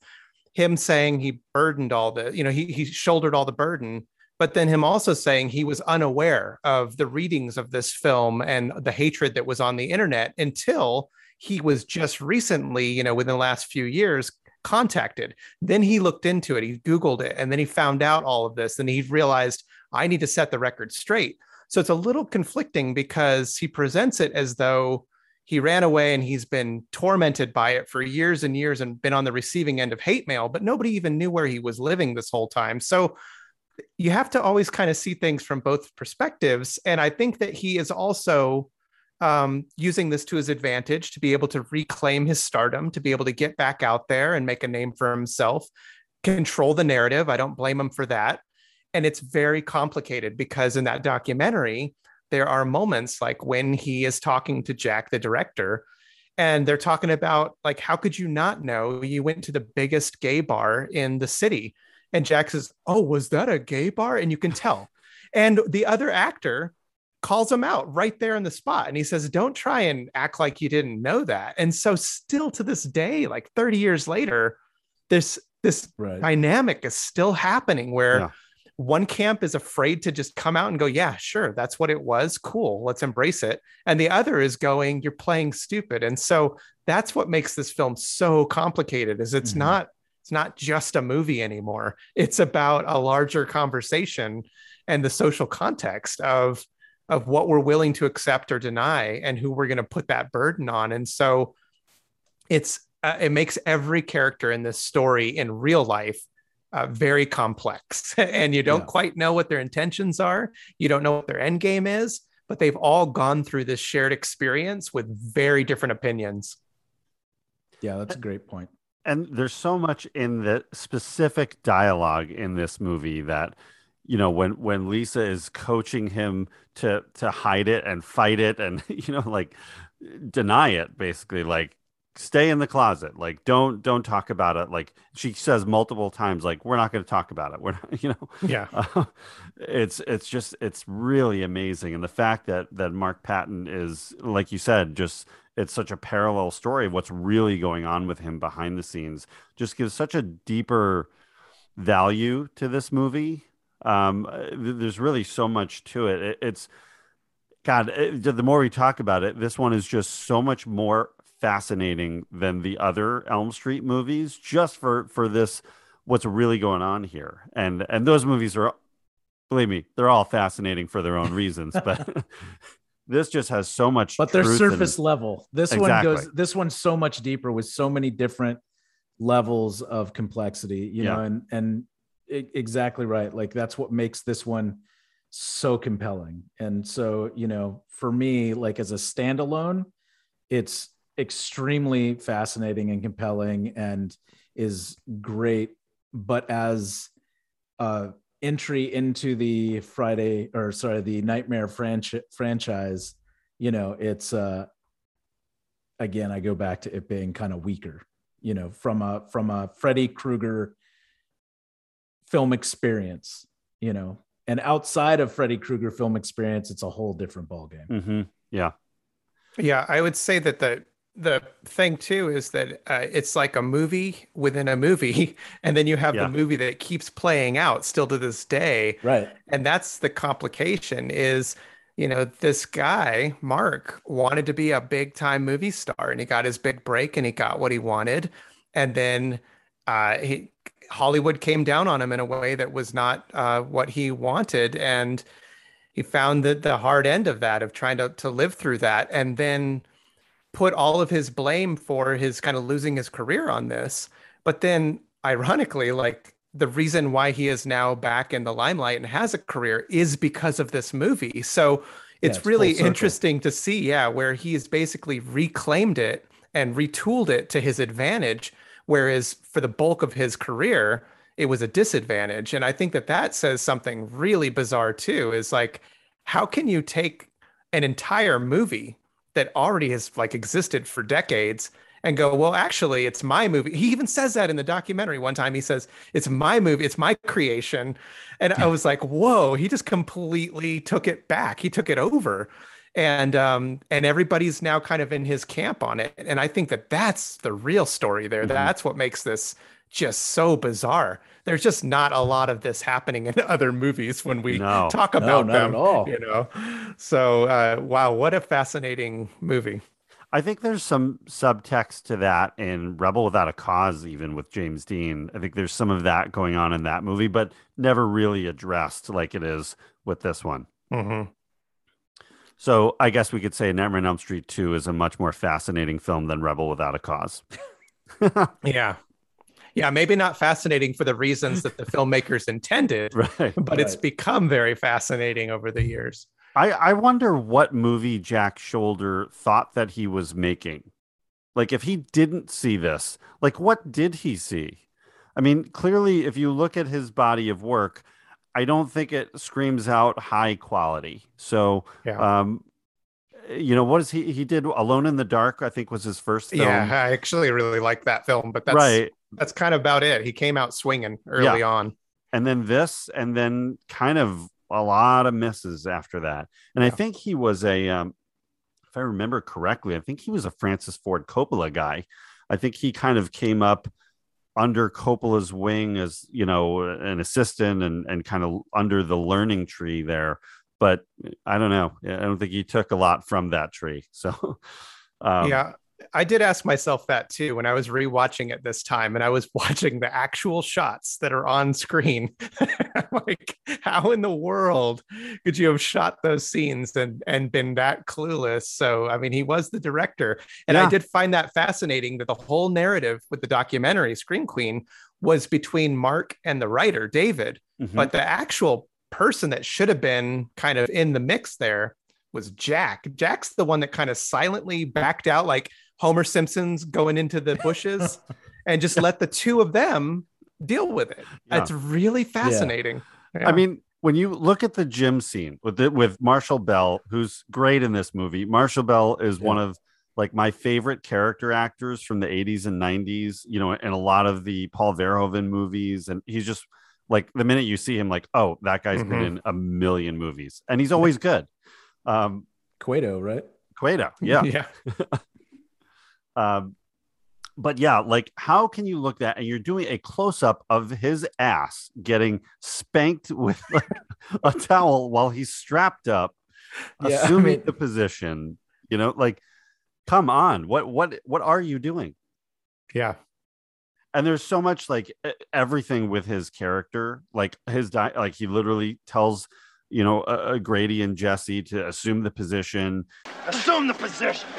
Speaker 8: him saying he burdened all the you know he he shouldered all the burden but then him also saying he was unaware of the readings of this film and the hatred that was on the internet until he was just recently, you know, within the last few years, contacted. Then he looked into it, he Googled it, and then he found out all of this. And he realized, I need to set the record straight. So it's a little conflicting because he presents it as though he ran away and he's been tormented by it for years and years and been on the receiving end of hate mail, but nobody even knew where he was living this whole time. So you have to always kind of see things from both perspectives. And I think that he is also um, using this to his advantage to be able to reclaim his stardom, to be able to get back out there and make a name for himself. control the narrative. I don't blame him for that. And it's very complicated because in that documentary, there are moments like when he is talking to Jack, the director, and they're talking about like, how could you not know you went to the biggest gay bar in the city? And Jack says, Oh, was that a gay bar? And you can tell. And the other actor calls him out right there in the spot. And he says, Don't try and act like you didn't know that. And so, still to this day, like 30 years later, this this
Speaker 7: Right.
Speaker 8: dynamic is still happening where
Speaker 5: Yeah.
Speaker 8: one camp is afraid to just come out and go, Yeah, sure, that's what it was. Cool, let's embrace it. And the other is going, You're playing stupid. And so that's what makes this film so complicated is it's
Speaker 7: Mhm.
Speaker 8: not it's not just a movie anymore. It's about a larger conversation and the social context of of what we're willing to accept or deny and who we're going to put that burden on. And so it's uh, it makes every character in this story in real life uh, very complex (laughs) and you don't
Speaker 7: Yeah.
Speaker 8: quite know what their intentions are. You don't know what their end game is, but they've all gone through this shared experience with very different opinions.
Speaker 7: Yeah, that's a great point.
Speaker 5: And there's so much in the specific dialogue in this movie that you know when when Lisa is coaching him to to hide it and fight it and (laughs) you know like deny it basically like stay in the closet. Like don't don't talk about it. Like she says multiple times like we're not going to talk about it. (laughs) We're not you know?
Speaker 8: Yeah. (laughs)
Speaker 5: uh, it's it's just it's really amazing. And the fact that that mark patton is like you said just it's such a parallel story of what's really going on with him behind the scenes just gives such a deeper value to this movie. Um uh, there's really so much to it, it it's god it, the more we talk about it this one is just so much more fascinating than the other elm street movies just for for this what's really going on here and and those movies are believe me they're all fascinating for their own (laughs) reasons but (laughs) this just has so much
Speaker 7: But they're
Speaker 5: and-
Speaker 7: surface level. This one goes this one's so much deeper with so many different levels of complexity, you know, and and exactly right. Like that's what makes this one so compelling. And so, you know, for me, like as a standalone, it's extremely fascinating and compelling and is great. But as uh entry into the Friday or sorry, the Nightmare franchi- franchise, you know, it's uh again, I go back to it being kind of weaker, you know, from a from a Freddy Krueger film experience, you know. And outside of Freddy Krueger film experience, it's a whole different ballgame.
Speaker 5: Mhm. yeah
Speaker 8: Yeah, I would say that the the thing too is that uh, it's like a movie within a movie, (laughs) and then you have
Speaker 5: Yeah.
Speaker 8: the movie that keeps playing out still to this day,
Speaker 7: Right.
Speaker 8: and that's the complication. Is you know this guy Mark wanted to be a big time movie star, and he got his big break, and he got what he wanted, and then uh, he Hollywood came down on him in a way that was not uh, what he wanted, and he found the the hard end of that of trying to to live through that and then put all of his blame for his kind of losing his career on this. But then ironically like the reason why he is now back in the limelight and has a career is because of this movie. So
Speaker 7: Yeah,
Speaker 8: it's
Speaker 7: it's
Speaker 8: really interesting to see yeah where he's basically reclaimed it and retooled it to his advantage whereas for the bulk of his career it was a disadvantage. And i think that that says something really bizarre too is like how can you take an entire movie that already has like existed for decades and go well actually it's my movie. He even says that in the documentary. One time he says it's my movie it's my creation. And i was like whoa. He just completely took it back. He took it over. And um and everybody's now kind of in his camp on it. And i think that that's the real story there.
Speaker 5: Mhm.
Speaker 8: that's what makes this just so bizarre there's just not a lot of this happening (laughs) in other movies when we
Speaker 5: No.
Speaker 8: talk
Speaker 7: No,
Speaker 8: about
Speaker 7: not
Speaker 8: them
Speaker 7: at all.
Speaker 8: you know so uh wow what a fascinating movie
Speaker 5: I think there's some subtext to that in Rebel Without a Cause, even with James Dean. I think there's some of that going on in that movie, but never really addressed like it is with this one.
Speaker 8: Mhm.
Speaker 5: So I guess we could say Nightmare on Elm Street 2 is a much more fascinating film than Rebel Without a Cause. (laughs)
Speaker 8: yeah yeah maybe not fascinating for the reasons that the filmmakers intended (laughs)
Speaker 5: right.
Speaker 8: but it's become very fascinating over the years
Speaker 5: I, I wonder what movie Jack Sholder thought that he was making. Like, if he didn't see this, like, what did he see? I mean, clearly, if you look at his body of work, I don't think it screams out high quality. So,
Speaker 8: Yeah.
Speaker 5: um, you know, what is he? He did Alone in the Dark. I think was his first film.
Speaker 8: Yeah, I actually really like that film, but that's
Speaker 5: right.
Speaker 8: That's kind of about it. He came out swinging early on.
Speaker 5: and then this, and then kind of a lot of misses after that. And I think he was a, um, if I remember correctly, I think he was a Francis Ford Coppola guy. I think he kind of came up under Coppola's wing as you know an assistant and and kind of under the learning tree there. But I don't know. I don't think he took a lot from that tree. So (laughs) um,
Speaker 8: yeah. I did ask myself that too when I was rewatching it this time and I was (laughs) watching the actual shots that are on screen. (laughs) like, how in the world could you have shot those scenes and, and been that clueless? So, I mean, he was the director. And
Speaker 5: Yeah.
Speaker 8: I did find that fascinating that the whole narrative with the documentary Scream Queen was between Mark and the writer, David.
Speaker 5: mhm.
Speaker 8: But the actual person that should have been kind of in the mix there was Jack. Jack's the one that kind of silently backed out, like Homer Simpson's going into the bushes, (laughs) and just let the two of them deal with it.
Speaker 5: Yeah.
Speaker 8: It's really fascinating.
Speaker 5: I mean, when you look at the gym scene with the, with Marshall Bell, who's great in this movie, Marshall Bell is
Speaker 7: Yeah.
Speaker 5: one of like my favorite character actors from the 80s and 90s, you know, in a lot of the Paul Verhoeven movies. And he's just like the minute you see him, like, oh, that guy's been
Speaker 8: Mhm.
Speaker 5: in a million movies and he's always good. Um,
Speaker 7: Kuato, right?
Speaker 5: Kuato, (laughs) yeah.
Speaker 8: yeah, (laughs)
Speaker 5: Um, but yeah, like how can you look that and you're doing a close up of his ass getting spanked with like, (laughs) a towel while he's strapped up,
Speaker 7: Yeah, I
Speaker 5: assuming
Speaker 7: mean-
Speaker 5: the position, you know, like come on, what what what are you doing?
Speaker 8: yeah,
Speaker 5: And there's so much like everything with his character, like his di- like he literally tells you know uh, Grady and Jesse to assume the position
Speaker 4: Assume the position.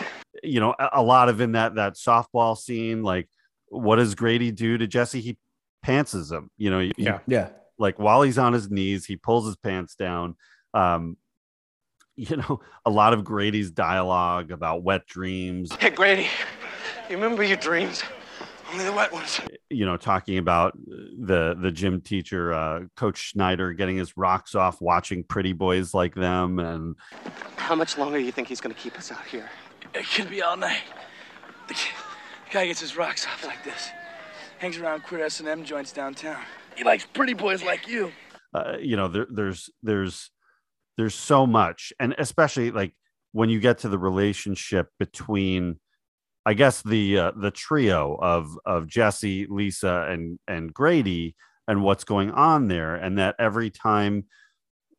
Speaker 5: You know a, a lot of in that that softball scene like what does grady do to jesse he pantses him you know he-
Speaker 8: Yeah.
Speaker 7: Yeah.
Speaker 5: like while he's on his knees he pulls his pants down um (laughs) you know a lot of grady's dialogue about wet dreams
Speaker 4: Hey, Grady, you remember your dreams? Only the wet ones.
Speaker 5: you know talking about the the gym teacher uh coach schneider getting his rocks off watching pretty boys like them and
Speaker 4: How much longer do you think he's gonna keep us out here?
Speaker 10: It could be all night. The guy gets his rocks off like this. Hangs around queer S&M joints downtown. He likes pretty boys like you.
Speaker 5: uh, you know there, there's there's there's so much and especially like when you get to the relationship between i guess the uh, the trio of of jesse lisa and and grady and what's going on there and that every time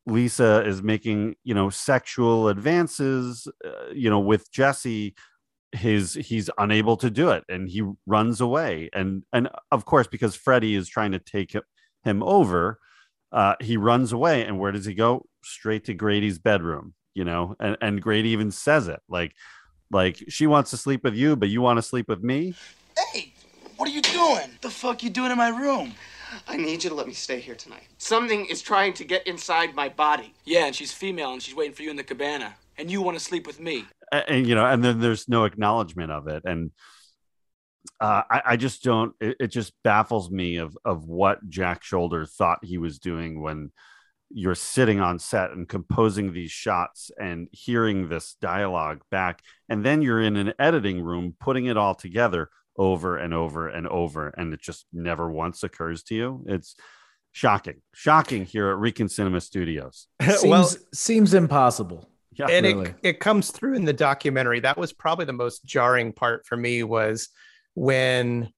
Speaker 5: lisa is making you know sexual advances uh, you know with jesse his he's unable to do it and he runs away and and of course because freddy is trying to take him, him over uh, he runs away and where does he go straight to grady's bedroom you know and, and grady even says it like like she wants to sleep with you but you want to sleep with me
Speaker 10: Hey, what are you doing? The fuck you doing in my room?
Speaker 4: I need you to let me stay here tonight. Something is trying to get inside my body.
Speaker 10: Yeah, and she's female and she's waiting for you in the cabana. And you want to sleep with me.
Speaker 5: A- and, you know and then there's no acknowledgement of it and uh, I, I just don't it, it just baffles me of of what jack sholder thought he was doing when you're sitting on set and composing these shots and hearing this dialogue back and then you're in an editing room putting it all together over and over and over and it just never once occurs to you it's shocking shocking here at recon cinema studios (laughs)
Speaker 7: Seems
Speaker 8: well,
Speaker 7: seems impossible.
Speaker 5: yeah
Speaker 8: and
Speaker 7: really.
Speaker 8: it, it comes through in the documentary that was probably the most jarring part for me was when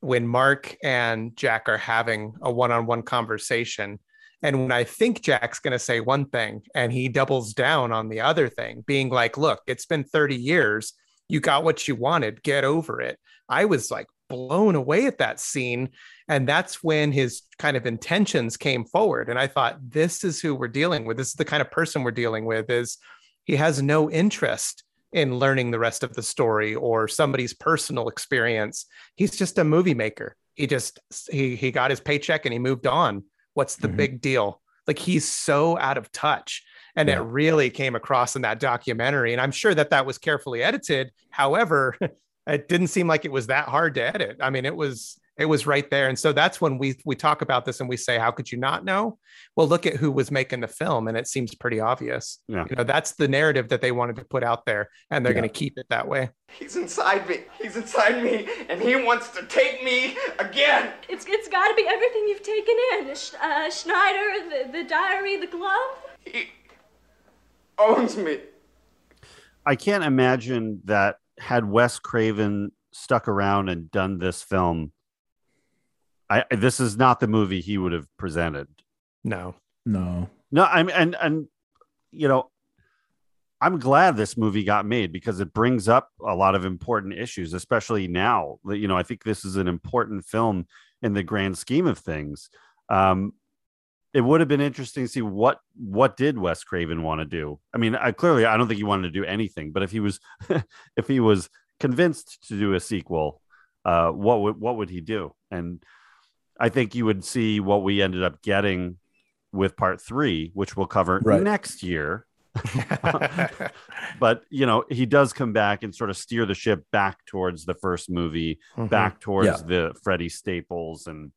Speaker 8: when mark and jack are having a one-on-one conversation and when i think jack's going to say one thing and he doubles down on the other thing being like look it's been 30 years you got what you wanted get over it. I was like blown away at that scene and that's when his kind of intentions came forward and i thought this is who we're dealing with. This is the kind of person we're dealing with is he has no interest in learning the rest of the story or somebody's personal experience. He's just a movie maker. He just he he got his paycheck and he moved on. What's the
Speaker 7: Mhm.
Speaker 8: big deal? Like he's so out of touch and
Speaker 7: Yeah.
Speaker 8: it really came across in that documentary and i'm sure that that was carefully edited however (laughs) it didn't seem like it was that hard to edit i mean it was It was right there. And so that's when we we talk about this and we say, how could you not know? Well, look at who was making the film, and it seems pretty obvious.
Speaker 5: Yeah.
Speaker 8: You know, that's the narrative that they wanted to put out there, and they're
Speaker 7: Yeah.
Speaker 8: going to keep it that way.
Speaker 11: He's inside me. He's inside me, and he wants to take me again.
Speaker 12: It's it's got to be everything you've taken in. Sch- Uh, Schneider, the, the diary, the glove.
Speaker 11: He owns me.
Speaker 5: I can't imagine that had Wes Craven stuck around and done this film. I this is not the movie he would have presented.
Speaker 8: No.
Speaker 7: No.
Speaker 5: No, I'm and and you know, I'm glad this movie got made because it brings up a lot of important issues, especially now. You know, I think this is an important film in the grand scheme of things. Um, it would have been interesting to see what what did Wes Craven want to do. I mean, I clearly I don't think he wanted to do anything, but if he was (laughs) if he was convinced to do a sequel, uh, what would what would he do? And I think you would see what we ended up getting with part three, which we'll cover
Speaker 7: Right.
Speaker 5: next year. (laughs) but you know, he does come back and sort of steer the ship back towards the first movie,
Speaker 8: Mhm.
Speaker 5: back towards
Speaker 7: Yeah.
Speaker 5: the Freddy Staples and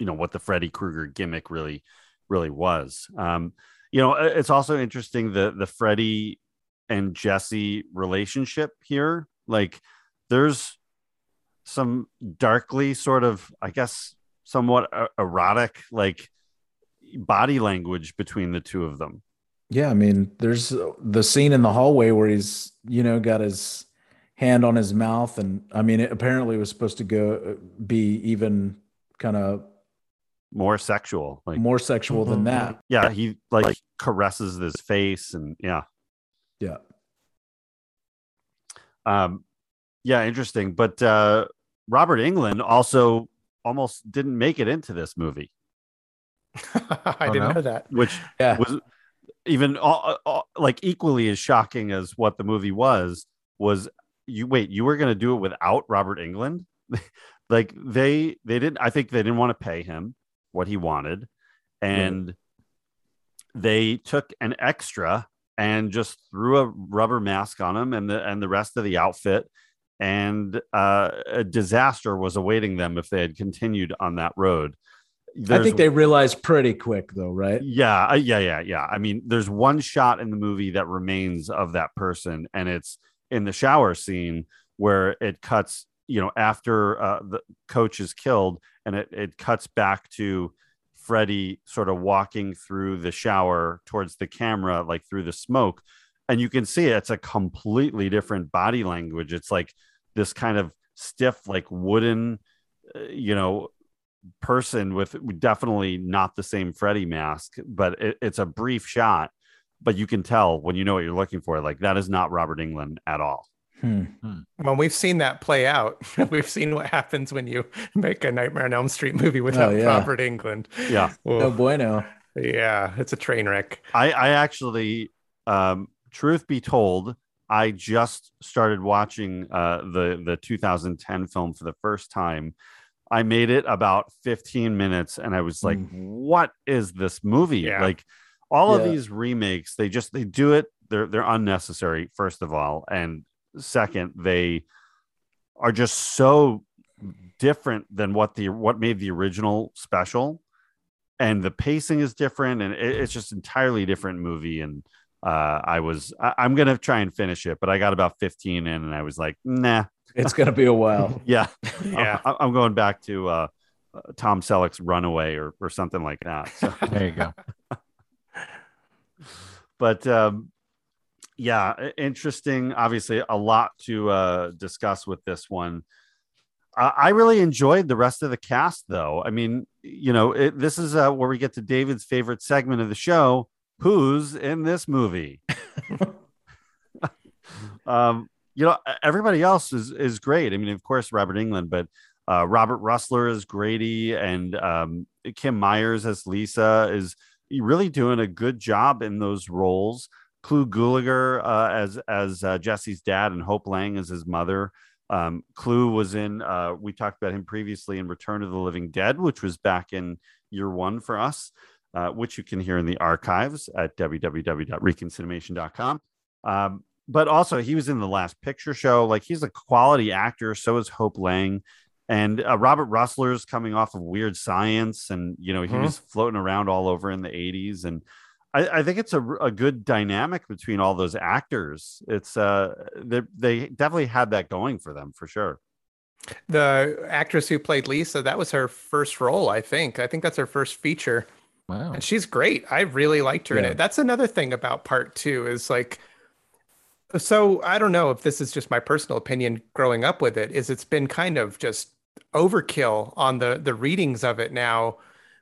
Speaker 5: you know what the Freddy Krueger gimmick really really was. Um, you know, it's also interesting the the Freddy and Jesse relationship here. Like, there's some darkly sort of, I guess, somewhat erotic like body language between the two of them.
Speaker 7: Yeah, I mean, there's the scene in the hallway where he's, you know, got his hand on his mouth, and I mean, it apparently was supposed to go uh, be even kind of
Speaker 5: More sexual, like
Speaker 7: more sexual than that.
Speaker 5: yeah, he like caresses his face and yeah.
Speaker 7: Yeah.
Speaker 5: Um, yeah, interesting. But uh, Robert Englund also almost didn't make it into this movie, (laughs)
Speaker 8: I
Speaker 6: Oh,
Speaker 8: didn't
Speaker 6: no?
Speaker 8: know that.
Speaker 5: which
Speaker 7: Yeah.
Speaker 5: was even all, all, like equally as shocking as what the movie was. Was you wait? You were going to do it without Robert Englund? (laughs) like they they didn't. I think they didn't want to pay him what he wanted, and they took an extra and just threw a rubber mask on him and the and the rest of the outfit. And uh, a disaster was awaiting them if they had continued on that road.
Speaker 7: I think they realized pretty quick, though, right?
Speaker 5: yeah uh, yeah yeah yeah. I mean there's one shot in the movie that remains of that person and it's in the shower scene where it cuts you know after uh, the coach is killed and it, it cuts back to Freddy sort of walking through the shower towards the camera, like through the smoke. And you can see it's a completely different body language. It's like this kind of stiff, like wooden, uh, you know, person with definitely not the same Freddy mask, but it, it's a brief shot. But you can tell when you know what you're looking for, like that is not Robert Englund at all.
Speaker 7: Hmm.
Speaker 8: Well, we've seen that play out. (laughs) we've seen what happens when you (laughs) make a Nightmare on Elm Street movie without
Speaker 7: Oh, yeah.
Speaker 8: Robert Englund.
Speaker 5: Yeah.
Speaker 8: Well,
Speaker 7: No bueno.
Speaker 8: yeah, it's a train wreck.
Speaker 5: I, I actually, um, truth be told, I just started watching uh, the the 2010 film for the first time. I made it about 15 minutes, and I was like, "What is this movie?"
Speaker 8: Yeah.
Speaker 5: Like all of these remakes, they just they do it. They're they're unnecessary. First of all, and second, they are just so different than what the what made the original special and the pacing is different and it, it's just entirely different movie and uh i was I, i'm gonna try and finish it but i got about 15 in and i was like nah
Speaker 7: It's gonna be a while. (laughs)
Speaker 5: yeah (laughs)
Speaker 8: Yeah.
Speaker 5: I, i'm going back to uh uh, tom selleck's runaway or, or something like that so,
Speaker 6: There you go. (laughs)
Speaker 5: but um yeah interesting obviously a lot to uh discuss with this one I I really enjoyed the rest of the cast, though. I mean, you know, it, this is uh, where we get to David's favorite segment of the show. Who's in this movie? (laughs) (laughs) um, you know, everybody else is is great. I mean, of course, Robert Englund, but uh, Robert Rusler is Grady, and um, Kim Myers as Lisa is really doing a good job in those roles. Clu Gulager uh, as as uh, Jesse's dad, and Hope Lange as his mother. Um, Clu was in, uh, we talked about him previously in Return of the Living Dead, which was back in year one for us, uh, which you can hear in the archives at www.reconcinimation.com. Um, but also, he was in the last picture show. Like, he's a quality actor. So is Hope Lange. And uh, Robert Rusler's coming off of Weird Science, and you know he
Speaker 8: Mhm.
Speaker 5: was floating around all over in the '80s, and I, I think it's a, a good dynamic between all those actors. It's uh, they they definitely had that going for them for sure.
Speaker 8: The actress who played Lisa, that was her first role, I think. I think that's her first feature.
Speaker 6: Wow.
Speaker 8: And she's great. I really liked her in it. That's another thing about part two is like, so I don't know if this is just my personal opinion growing up with it, is it's been kind of just overkill on the the readings of it now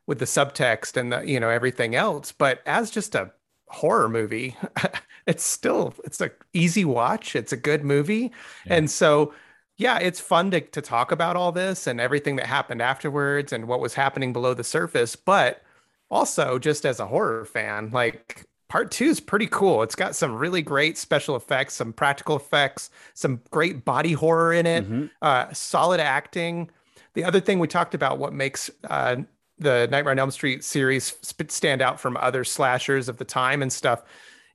Speaker 8: with the subtext and the, you know, everything else. But as just a horror movie, (laughs) it's still it's a easy watch. It's a good movie. And so yeah, it's fun to, to talk about all this and everything that happened afterwards and what was happening below the surface. But also, just as a horror fan, like part two is pretty cool. It's got some really great special effects, some practical effects, some great body horror in it,
Speaker 5: Mhm.
Speaker 8: uh, solid acting. The other thing we talked about, what makes uh, the Nightmare on Elm Street series stand out from other slashers of the time and stuff,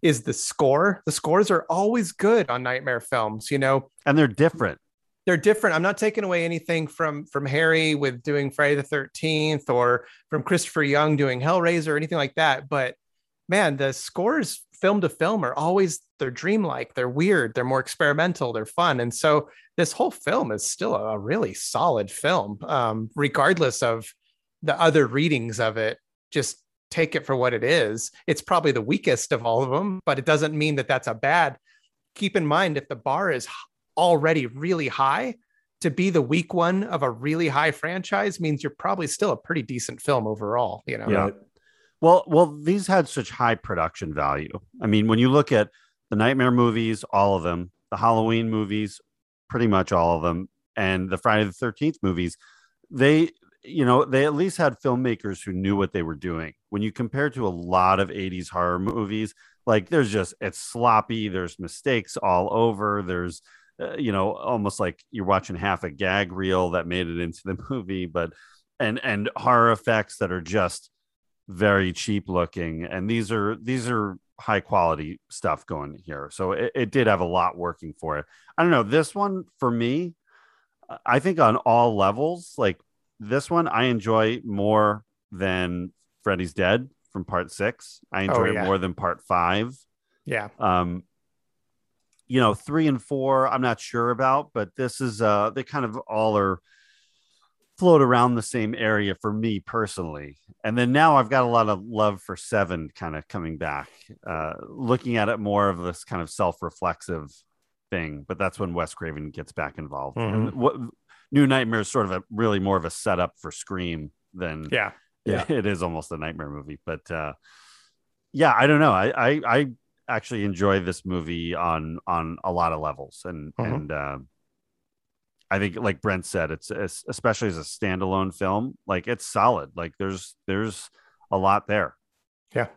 Speaker 8: is the score. The scores are always good on Nightmare films. You know,
Speaker 5: And they're different.
Speaker 8: they're different. I'm not taking away anything from from Harry with doing Friday the 13th or from Christopher Young doing Hellraiser or anything like that. But man, the scores film to film are always they're dreamlike, they're weird, they're more experimental, they're fun. And so this whole film is still a really solid film, um, regardless of the other readings of it. Just take it for what it is. It's probably the weakest of all of them, but it doesn't mean that that's a bad. Keep in mind if the bar is already really high to be the weak one of a really high franchise means you're probably still a pretty decent film overall you know
Speaker 5: Yeah. Well, well, these had such high production value. I mean, when you look at the Nightmare movies, all of them, the Halloween movies, pretty much all of them, and the Friday the Thirteenth movies, they, you know, they at least had filmmakers who knew what they were doing. When you compare to a lot of '80s horror movies, like there's just it's sloppy. There's mistakes all over. There's uh, you know almost like you're watching half a gag reel that made it into the (laughs) movie but and and horror effects that are just very cheap looking and these are these are high quality stuff going here so it, it did have a lot working for it i don't know this one for me i think on all levels like this one i enjoy more than freddy's dead from part six. I enjoy
Speaker 8: yeah.
Speaker 5: it more than part five.
Speaker 8: Yeah.
Speaker 5: Um you know three and four i'm not sure about but this is uh they kind of all are float around the same area for me personally. And then now i've got a lot of love for seven kind of coming back uh looking at it more of this kind of self-reflexive thing but that's when wes craven gets back involved. And
Speaker 8: Mhm.
Speaker 5: what new nightmare is sort of a really more of a setup for scream than
Speaker 8: yeah (laughs)
Speaker 7: Yeah.
Speaker 5: it is almost a nightmare movie but uh yeah i don't know i i, I actually enjoy this movie on on a lot of levels and
Speaker 8: Mhm.
Speaker 5: and uh, i think like brent said it's, it's especially as a standalone film like it's solid like there's there's a lot there
Speaker 8: yeah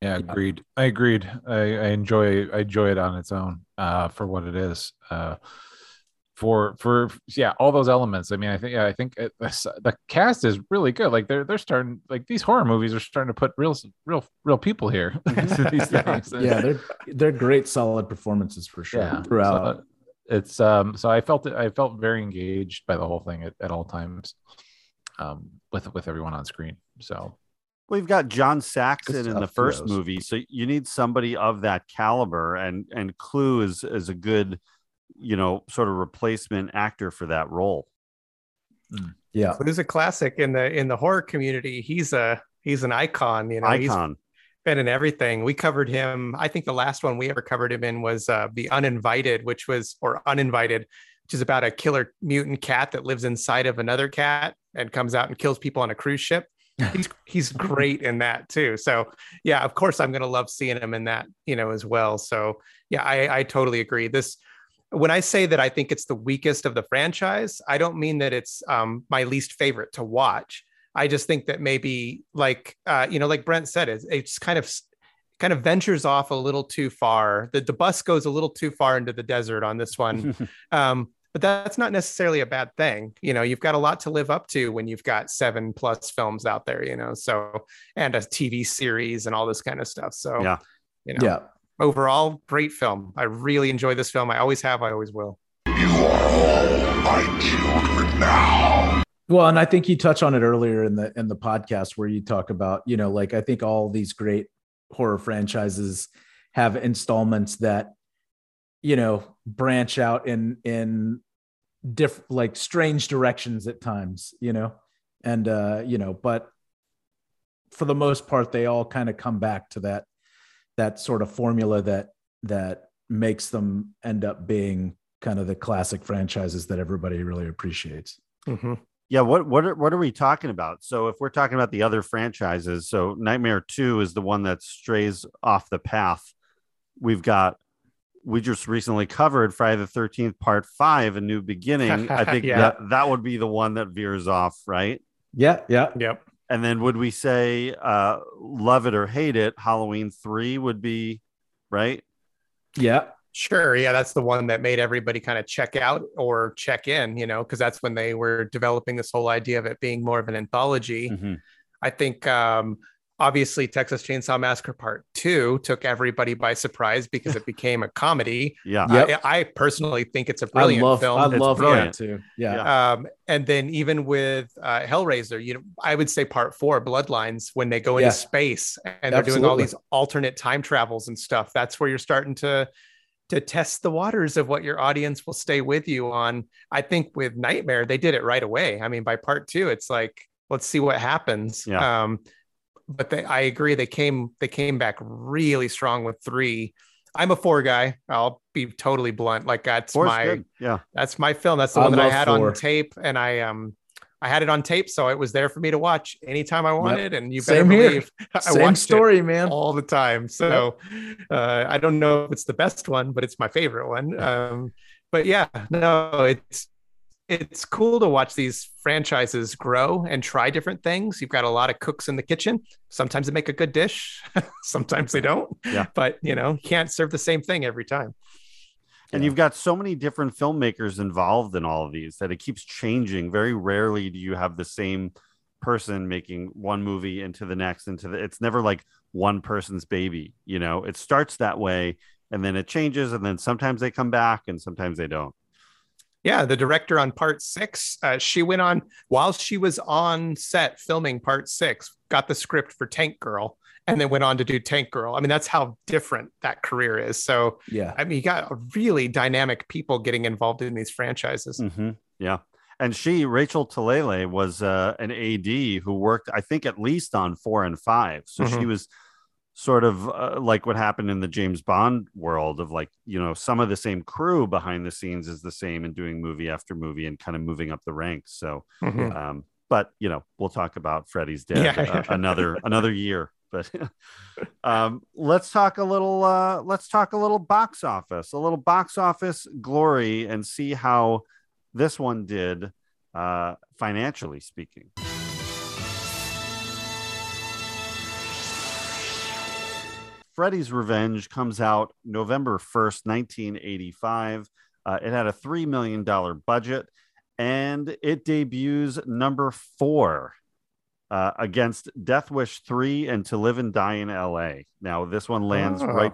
Speaker 6: Yeah, agreed. I agreed. I, I enjoy I enjoy it on its own uh, for what it is. Uh, for for yeah, all those elements. I mean, I think yeah, I think it, the, the cast is really good. Like they're they're starting like these horror movies are starting to put real real real people here (laughs) into these things.
Speaker 7: yeah, they're they're great, solid performances for sure
Speaker 6: yeah
Speaker 7: throughout.
Speaker 6: So it's um so I felt it I felt very engaged by the whole thing at, at all times um with with everyone on screen. So
Speaker 5: We've got John Saxon in the first
Speaker 6: kudos.
Speaker 5: movie, so you need somebody of that caliber, and and Clu is is a good, you know, sort of replacement actor for that role.
Speaker 7: yeah,
Speaker 8: Clu's a classic in the in the horror community he's a he's an icon you know he's
Speaker 5: Icon.
Speaker 8: been in everything we covered him i think the last one we ever covered him in was uh the uninvited which was or uninvited which is about a killer mutant cat that lives inside of another cat and comes out and kills people on a cruise ship (laughs) he's he's great in that too. So yeah, of course I'm gonna love seeing him in that, you know, as well. So yeah, I, I totally agree. This when I say that I think it's the weakest of the franchise, I don't mean that it's um, my least favorite to watch. I just think that maybe like uh, you know, like Brent said, it's, it's kind of kind of ventures off a little too far. The the bus goes a little too far into the desert on this one. (laughs) um, but that's not necessarily a bad thing. You know, you've got a lot to live up to when you've got seven plus films out there, you know, so and a TV series and all this kind of stuff. So,
Speaker 5: Yeah.
Speaker 8: you know,
Speaker 7: yeah.
Speaker 8: Overall, great film. I really enjoy this film. I always have, I always will.
Speaker 9: You are all my children now.
Speaker 7: Well, and I think you touch on it earlier in the in the podcast where you talk about, you know, like I think all these great horror franchises have installments that you know branch out in in different like strange directions at times, you know. And uh, you know, but for the most part they all kind of come back to that that sort of formula that that makes them end up being kind of the classic franchises that everybody really appreciates.
Speaker 8: Mm-hmm.
Speaker 5: Yeah, what what are, what are we talking about? So if we're talking about the other franchises, so Nightmare 2 is the one that strays off the path. We've got we just recently covered Friday the 13th part 5 a new beginning. I (laughs) think
Speaker 8: Yeah.
Speaker 5: that that would be the one that veers off, right?
Speaker 7: Yeah, yeah.
Speaker 8: Yep.
Speaker 5: And then would we say uh love it or hate it, Halloween 3 would be right?
Speaker 7: Yeah.
Speaker 8: Sure. Yeah, that's the one that made everybody kind of check out or check in, you know, because that's when they were developing this whole idea of it being more of an anthology.
Speaker 5: Mhm.
Speaker 8: I think um, obviously Texas Chainsaw Massacre Part Two took everybody by surprise because it became a comedy.
Speaker 5: Yeah.
Speaker 7: Yep.
Speaker 8: I, I personally think it's a brilliant
Speaker 7: love
Speaker 8: film.
Speaker 7: I
Speaker 5: It's
Speaker 7: love
Speaker 5: brilliant.
Speaker 7: that too. Yeah.
Speaker 8: Um, and then even with uh, Hellraiser, you know, I would say part four, Bloodlines, when they go into
Speaker 7: Yeah.
Speaker 8: space and they're doing all these alternate time travels and stuff, that's where you're starting to to test the waters of what your audience will stay with you on. I think with Nightmare, they did it right away. I mean, by part two, it's like, let's see what happens.
Speaker 5: Yeah.
Speaker 8: Um, but they, I agree, they came they came back really strong with three. I'm a four guy. I'll be totally blunt. Like that's
Speaker 5: Four's
Speaker 8: my
Speaker 5: good. Yeah.
Speaker 8: that's my film. That's the
Speaker 7: I
Speaker 8: one that I had
Speaker 7: four.
Speaker 8: on tape, and I um I had it on tape, so it was there for me to watch anytime I wanted. And you better
Speaker 7: Same here.
Speaker 8: believe (laughs) I
Speaker 7: Same
Speaker 8: watched
Speaker 7: story,
Speaker 8: it
Speaker 7: man.
Speaker 8: all the time. So uh, I don't know if it's the best one, but it's my favorite one. Um, but yeah, no, it's it's cool to watch these franchises grow and try different things. You've got a lot of cooks in the kitchen. Sometimes they make a good dish, (laughs) sometimes they don't.
Speaker 5: Yeah.
Speaker 8: But you know, can't serve the same thing every time.
Speaker 5: And you've got so many different filmmakers involved in all of these that it keeps changing. Very rarely do you have the same person making one movie into the next into the it's never like one person's baby, you know. It starts that way and then it changes and then sometimes they come back and sometimes they don't.
Speaker 8: Yeah, the director on part six, uh, she went on while she was on set filming part six, got the script for Tank Girl, and then went on to do Tank Girl. I mean, that's how different that career is. So,
Speaker 7: Yeah.
Speaker 8: I mean, you got really dynamic people getting involved in these franchises.
Speaker 5: Mhm. Yeah. And she, Rachel Talalay, was uh, an AD who worked, I think, at least on four and five. So she
Speaker 8: Mhm.
Speaker 5: was sort of uh, like what happened in the James Bond world of like, you know, some of the same crew behind the scenes is the same and doing movie after movie and kind of moving up the ranks. So,
Speaker 8: Mhm.
Speaker 5: um, but you know, we'll talk about Freddy's Dead
Speaker 8: Yeah.
Speaker 5: uh, another another year. But (laughs) um, let's talk a little. Uh, let's talk a little box office, a little box office glory, and see how this one did uh, financially speaking. Freddy's Revenge comes out November 1st, 1985. Uh, it had a $3 million budget and it debuts number four uh, against Death Wish 3 and To Live and Die in LA. Now, this one lands
Speaker 8: Oh.
Speaker 5: right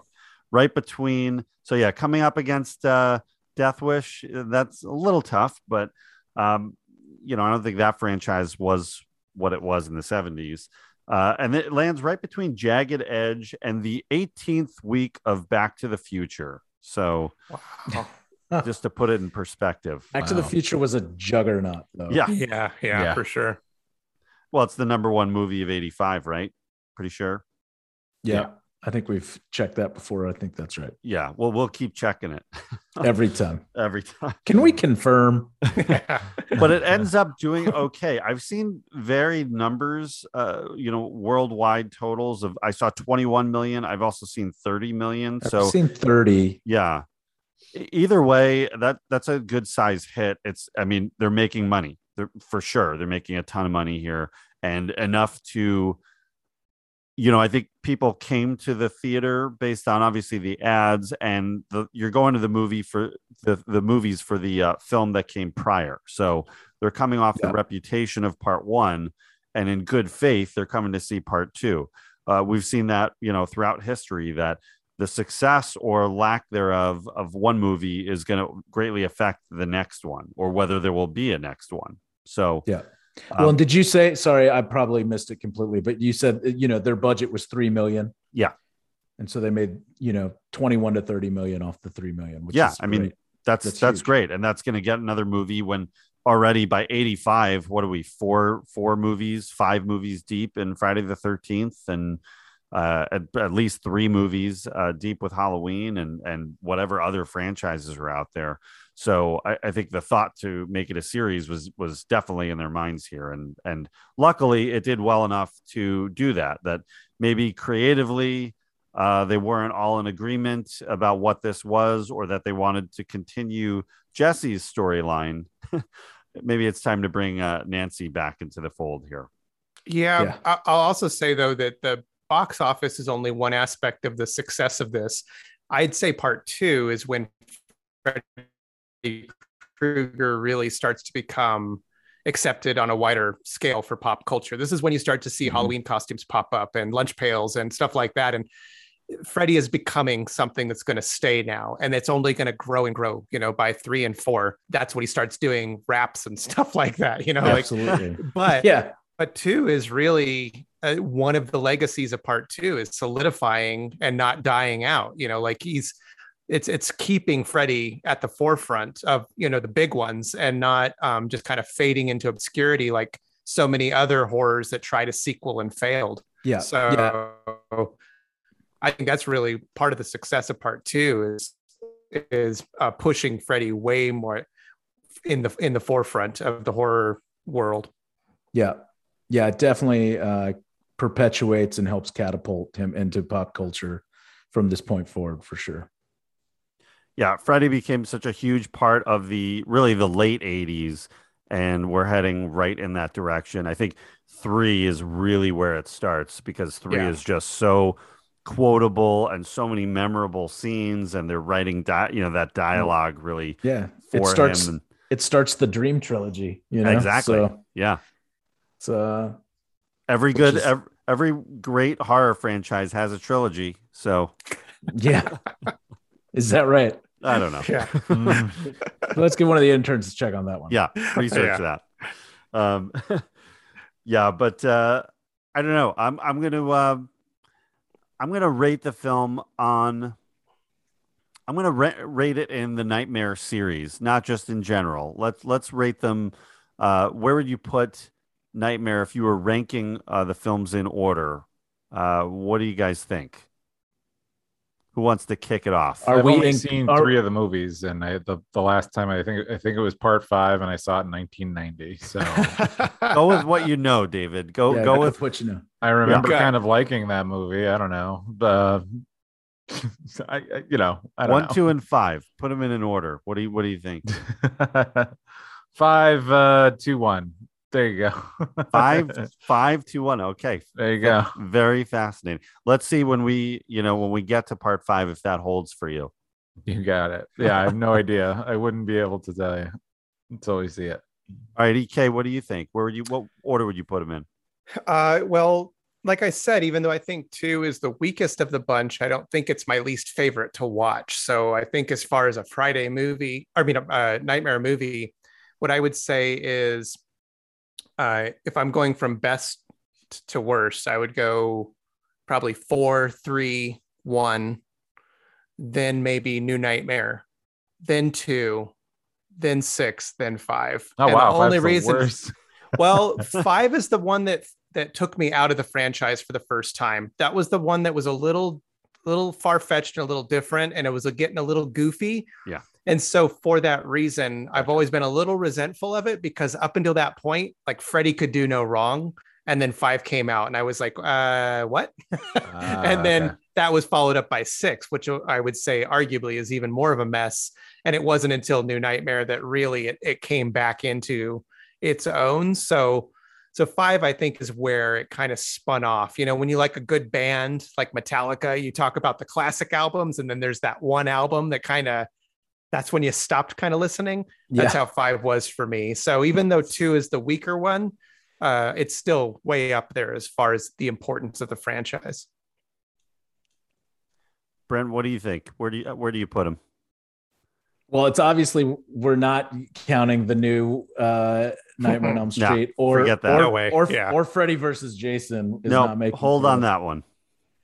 Speaker 5: right between. So, yeah, coming up against uh, Death Wish, that's a little tough, but, um, you know, I don't think that franchise was what it was in the 70s. Uh, and it lands right between Jagged Edge and the 18th week of Back to the Future. So, just to put it in perspective.
Speaker 7: Back to the Future was a juggernaut, though.
Speaker 5: Yeah.
Speaker 8: Yeah, yeah,
Speaker 6: Yeah.
Speaker 8: for sure.
Speaker 5: Well, it's the number one movie of 85, right? Pretty sure.
Speaker 7: Yeah. I think we've checked that before. I think that's right.
Speaker 5: Yeah. Well, we'll keep checking it (laughs)
Speaker 7: Every time.
Speaker 5: every time.
Speaker 7: Can we confirm? (laughs)
Speaker 5: But it ends up doing okay. I've seen varied numbers, uh, you know, worldwide totals of I saw 21 million. I've also seen 30 million.
Speaker 7: I've
Speaker 5: So
Speaker 7: seen 30.
Speaker 5: yeah. Either way, that that's a good size hit. It's I mean, they're making money. They're for sure. They're making a ton of money here and enough to you know, I think people came to the theater based on obviously the ads and the you're going to the movie for the the movies for the uh, film that came prior. So they're coming off
Speaker 7: Yeah.
Speaker 5: the reputation of part 1 and in good faith they're coming to see part 2. Uh, we've seen that, you know, throughout history that the success or lack thereof of one movie is going to greatly affect the next one or whether there will be a next one. So,
Speaker 7: yeah. Well,
Speaker 5: um,
Speaker 7: did you say? Sorry, I probably missed it completely. But you said you know their budget was three million.
Speaker 5: Yeah,
Speaker 7: and so they made you know twenty one to thirty million off the three million. Which
Speaker 5: yeah, I mean that's
Speaker 7: That's
Speaker 5: that's, great, and that's going to get another movie when already by eighty five. What are we four four movies, five movies deep in Friday the Thirteenth, and uh, at, at least three movies uh, deep with Halloween and and whatever other franchises are out there. So I, I think the thought to make it a series was was definitely in their minds here, and and luckily it did well enough to do that. That maybe creatively uh, they weren't all in agreement about what this was, or that they wanted to continue Jesse's storyline. (laughs) maybe it's time to bring uh, Nancy back into the fold here.
Speaker 8: Yeah,
Speaker 7: Yeah.
Speaker 8: I- I'll also say though that the box office is only one aspect of the success of this. I'd say part two is when Freddy Krueger really starts to become accepted on a wider scale for pop culture. This is when you start to see
Speaker 7: Mhm.
Speaker 8: Halloween costumes pop up and lunch pails and stuff like that. And Freddy is becoming something that's going to stay now, and it's only going to grow and grow. You know, by three and four, that's when he starts doing raps and (laughs) stuff like that. You know, like
Speaker 7: absolutely. (laughs)
Speaker 8: but
Speaker 7: yeah,
Speaker 8: but two is really uh, one of the legacies of part two is solidifying and not dying out you know like he's it's it's keeping Freddy at the forefront of you know the big ones and not um, just kind of fading into obscurity like so many other horrors that tried a sequel and failed
Speaker 7: yeah,
Speaker 8: so
Speaker 7: yeah.
Speaker 8: I think that's really part of the success of part two is is uh, pushing Freddy way more in the in the forefront of the horror world.
Speaker 7: Yeah. Yeah. It definitely uh, perpetuates and helps catapult him into pop culture from this point forward for sure.
Speaker 5: Yeah, Freddy became such a huge part of the really the late 80s, and we're heading right in that direction. I think three is really where it starts because three
Speaker 8: Yeah.
Speaker 5: is just so quotable and so many memorable scenes, and they're writing di- you know that dialogue really
Speaker 7: Yeah.
Speaker 5: for
Speaker 7: it starts,
Speaker 5: him.
Speaker 7: it starts the dream trilogy, you know?
Speaker 5: exactly.
Speaker 7: So
Speaker 5: yeah.
Speaker 7: it's, uh,
Speaker 5: Every good
Speaker 7: is-
Speaker 5: ev- every great horror franchise has a trilogy. So
Speaker 7: yeah. (laughs) Is that right?
Speaker 5: I don't know. (laughs)
Speaker 8: Yeah.
Speaker 6: Mm. (laughs)
Speaker 7: Let's get one of the interns to check on that one.
Speaker 5: yeah research (laughs) that um yeah but uh i don't know i'm i'm gonna uh, i'm gonna rate the film on i'm gonna ra- rate it in the nightmare series not just in general let's let's rate them uh where would you put nightmare if you were ranking uh the films in order uh what do you guys think who wants to kick it off
Speaker 7: Are
Speaker 6: I've
Speaker 7: we
Speaker 6: only
Speaker 7: in-
Speaker 6: seen
Speaker 7: are-
Speaker 6: three of the movies, and I, the the last time I think I think it was part five, and I saw it in 1990. So (laughs)
Speaker 5: go with what you know david go
Speaker 7: Yeah,
Speaker 5: go with
Speaker 7: what you know.
Speaker 6: I remember
Speaker 8: Okay.
Speaker 6: kind of liking that movie. I don't know, uh, (laughs) I, I- you know, I don't
Speaker 5: one
Speaker 6: know.
Speaker 5: two and five put them in an order what do you what do you think (laughs)
Speaker 6: five, uh, two, one. There you go.
Speaker 5: five (laughs) five two one okay
Speaker 6: There you go.
Speaker 5: very fascinating let's see when we you know when we get to part five if that holds for you
Speaker 6: You got it. Yeah, I have no idea. (laughs) I wouldn't be able to tell you until we see it.
Speaker 5: all right ek what do you think where would you what order would you put them in
Speaker 8: Uh, well, like I said, even though I think two is the weakest of the bunch, I don't think it's my least favorite to watch. So I think as far as a Friday movie, I mean, a nightmare movie, what I would say is, uh, if I'm going from best to worst, I would go probably four, three, one, then maybe New Nightmare, then two, then six, then five.
Speaker 6: Oh
Speaker 8: And the
Speaker 6: wow,
Speaker 8: only
Speaker 6: the
Speaker 8: reason
Speaker 6: worst. (laughs)
Speaker 8: well, (laughs) five is the one that that took me out of the franchise for the first time. That was the one that was a little little far fetched and a little different, and it was a, getting a little goofy.
Speaker 5: Yeah.
Speaker 8: And so for that reason, I've always been a little resentful of it because up until that point, like Freddy could do no wrong. And then five came out, and I was like, uh, what? (laughs)
Speaker 6: Ah,
Speaker 8: and then
Speaker 6: okay.
Speaker 8: that was followed up by six, which I would say arguably is even more of a mess. And it wasn't until New Nightmare that really it, it came back into its own. So, so five, I think, is where it kind of spun off. You know, when you like a good band like Metallica, you talk about the classic albums, and then there's that one album that kind of that's when you stopped kind of listening. That's
Speaker 7: Yeah.
Speaker 8: how five was for me. So even though two is the weaker one, uh, it's still way up there as far as the importance of the franchise.
Speaker 5: Brent, what do you think? Where do you where do you put him?
Speaker 7: Well, it's obviously we're not counting the new uh, Nightmare on Elm (laughs)
Speaker 5: No,
Speaker 7: Street or
Speaker 5: forget that.
Speaker 7: or,
Speaker 8: No way.
Speaker 7: or,
Speaker 8: Yeah.
Speaker 7: or Freddy versus Jason. Is
Speaker 5: No,
Speaker 7: not making
Speaker 5: hold on that one.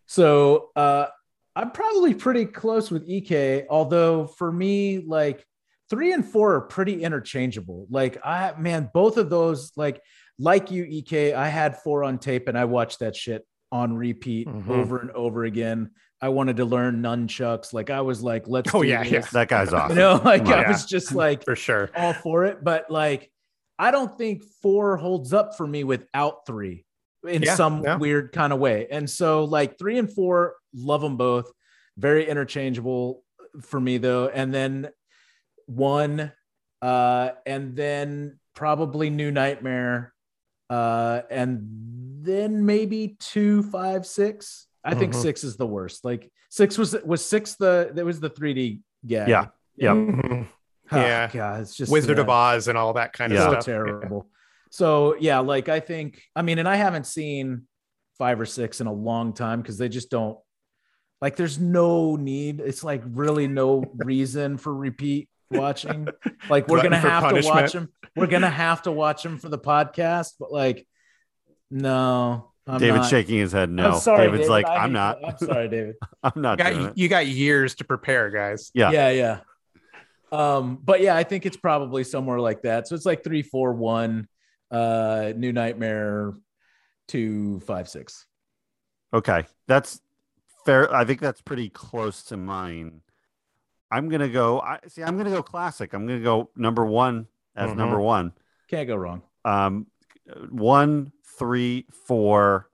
Speaker 7: So uh, I'm probably pretty close with EK, although for me, like three and four are pretty interchangeable. Like I man, both of those, like like you, EK, I had four on tape and I watched that shit on repeat
Speaker 8: Mhm.
Speaker 7: over and over again. I wanted to learn nunchucks. Like I was like, let's
Speaker 8: Oh,
Speaker 7: do
Speaker 8: yeah,
Speaker 7: this.
Speaker 8: yeah.
Speaker 5: That guy's (laughs) awesome.
Speaker 7: You know, like
Speaker 5: on.
Speaker 7: I was just like
Speaker 8: For sure.
Speaker 7: all for it. But like, I don't think four holds up for me without three in
Speaker 8: Yeah,
Speaker 7: some
Speaker 8: yeah.
Speaker 7: weird kind of way. And so, like, three and four, love them both. Very interchangeable for me, though. And then one, uh, and then probably New Nightmare, uh, and then maybe two, five, six. I think
Speaker 8: Mhm.
Speaker 7: six is the worst. Like six was was six the that was the 3D gag.
Speaker 5: Yeah. Yeah.
Speaker 8: Mhm.
Speaker 7: Oh,
Speaker 8: Yeah.
Speaker 7: God, it's just
Speaker 8: Wizard
Speaker 7: yeah,
Speaker 8: of Oz and all that kind of
Speaker 5: Yeah.
Speaker 7: so
Speaker 8: stuff.
Speaker 7: terrible. So yeah, like I think I mean, and I haven't seen five or six in a long time because they just don't like. There's no need. It's like really no reason for repeat watching. Like we're
Speaker 8: Glutton
Speaker 7: gonna
Speaker 8: for
Speaker 7: have to watch them. We're gonna have to watch them for the podcast. But like, no, I'm
Speaker 5: David's
Speaker 7: not.
Speaker 5: shaking his head. No.
Speaker 7: I'm sorry,
Speaker 5: David's
Speaker 7: David.
Speaker 5: like,
Speaker 7: I
Speaker 5: I'm not.
Speaker 7: I'm sorry, David. (laughs)
Speaker 5: I'm not
Speaker 8: You got, you got years to prepare, guys.
Speaker 5: Yeah.
Speaker 7: yeah yeah um but yeah i think it's probably somewhere like that so it's like three four one uh new nightmare two five six
Speaker 5: Okay, that's fair. I think that's pretty close to mine. I'm gonna go. I see. I'm gonna go classic. I'm gonna go number one as
Speaker 8: Mhm.
Speaker 5: number one.
Speaker 7: can't go wrong
Speaker 5: Um, one, three, four.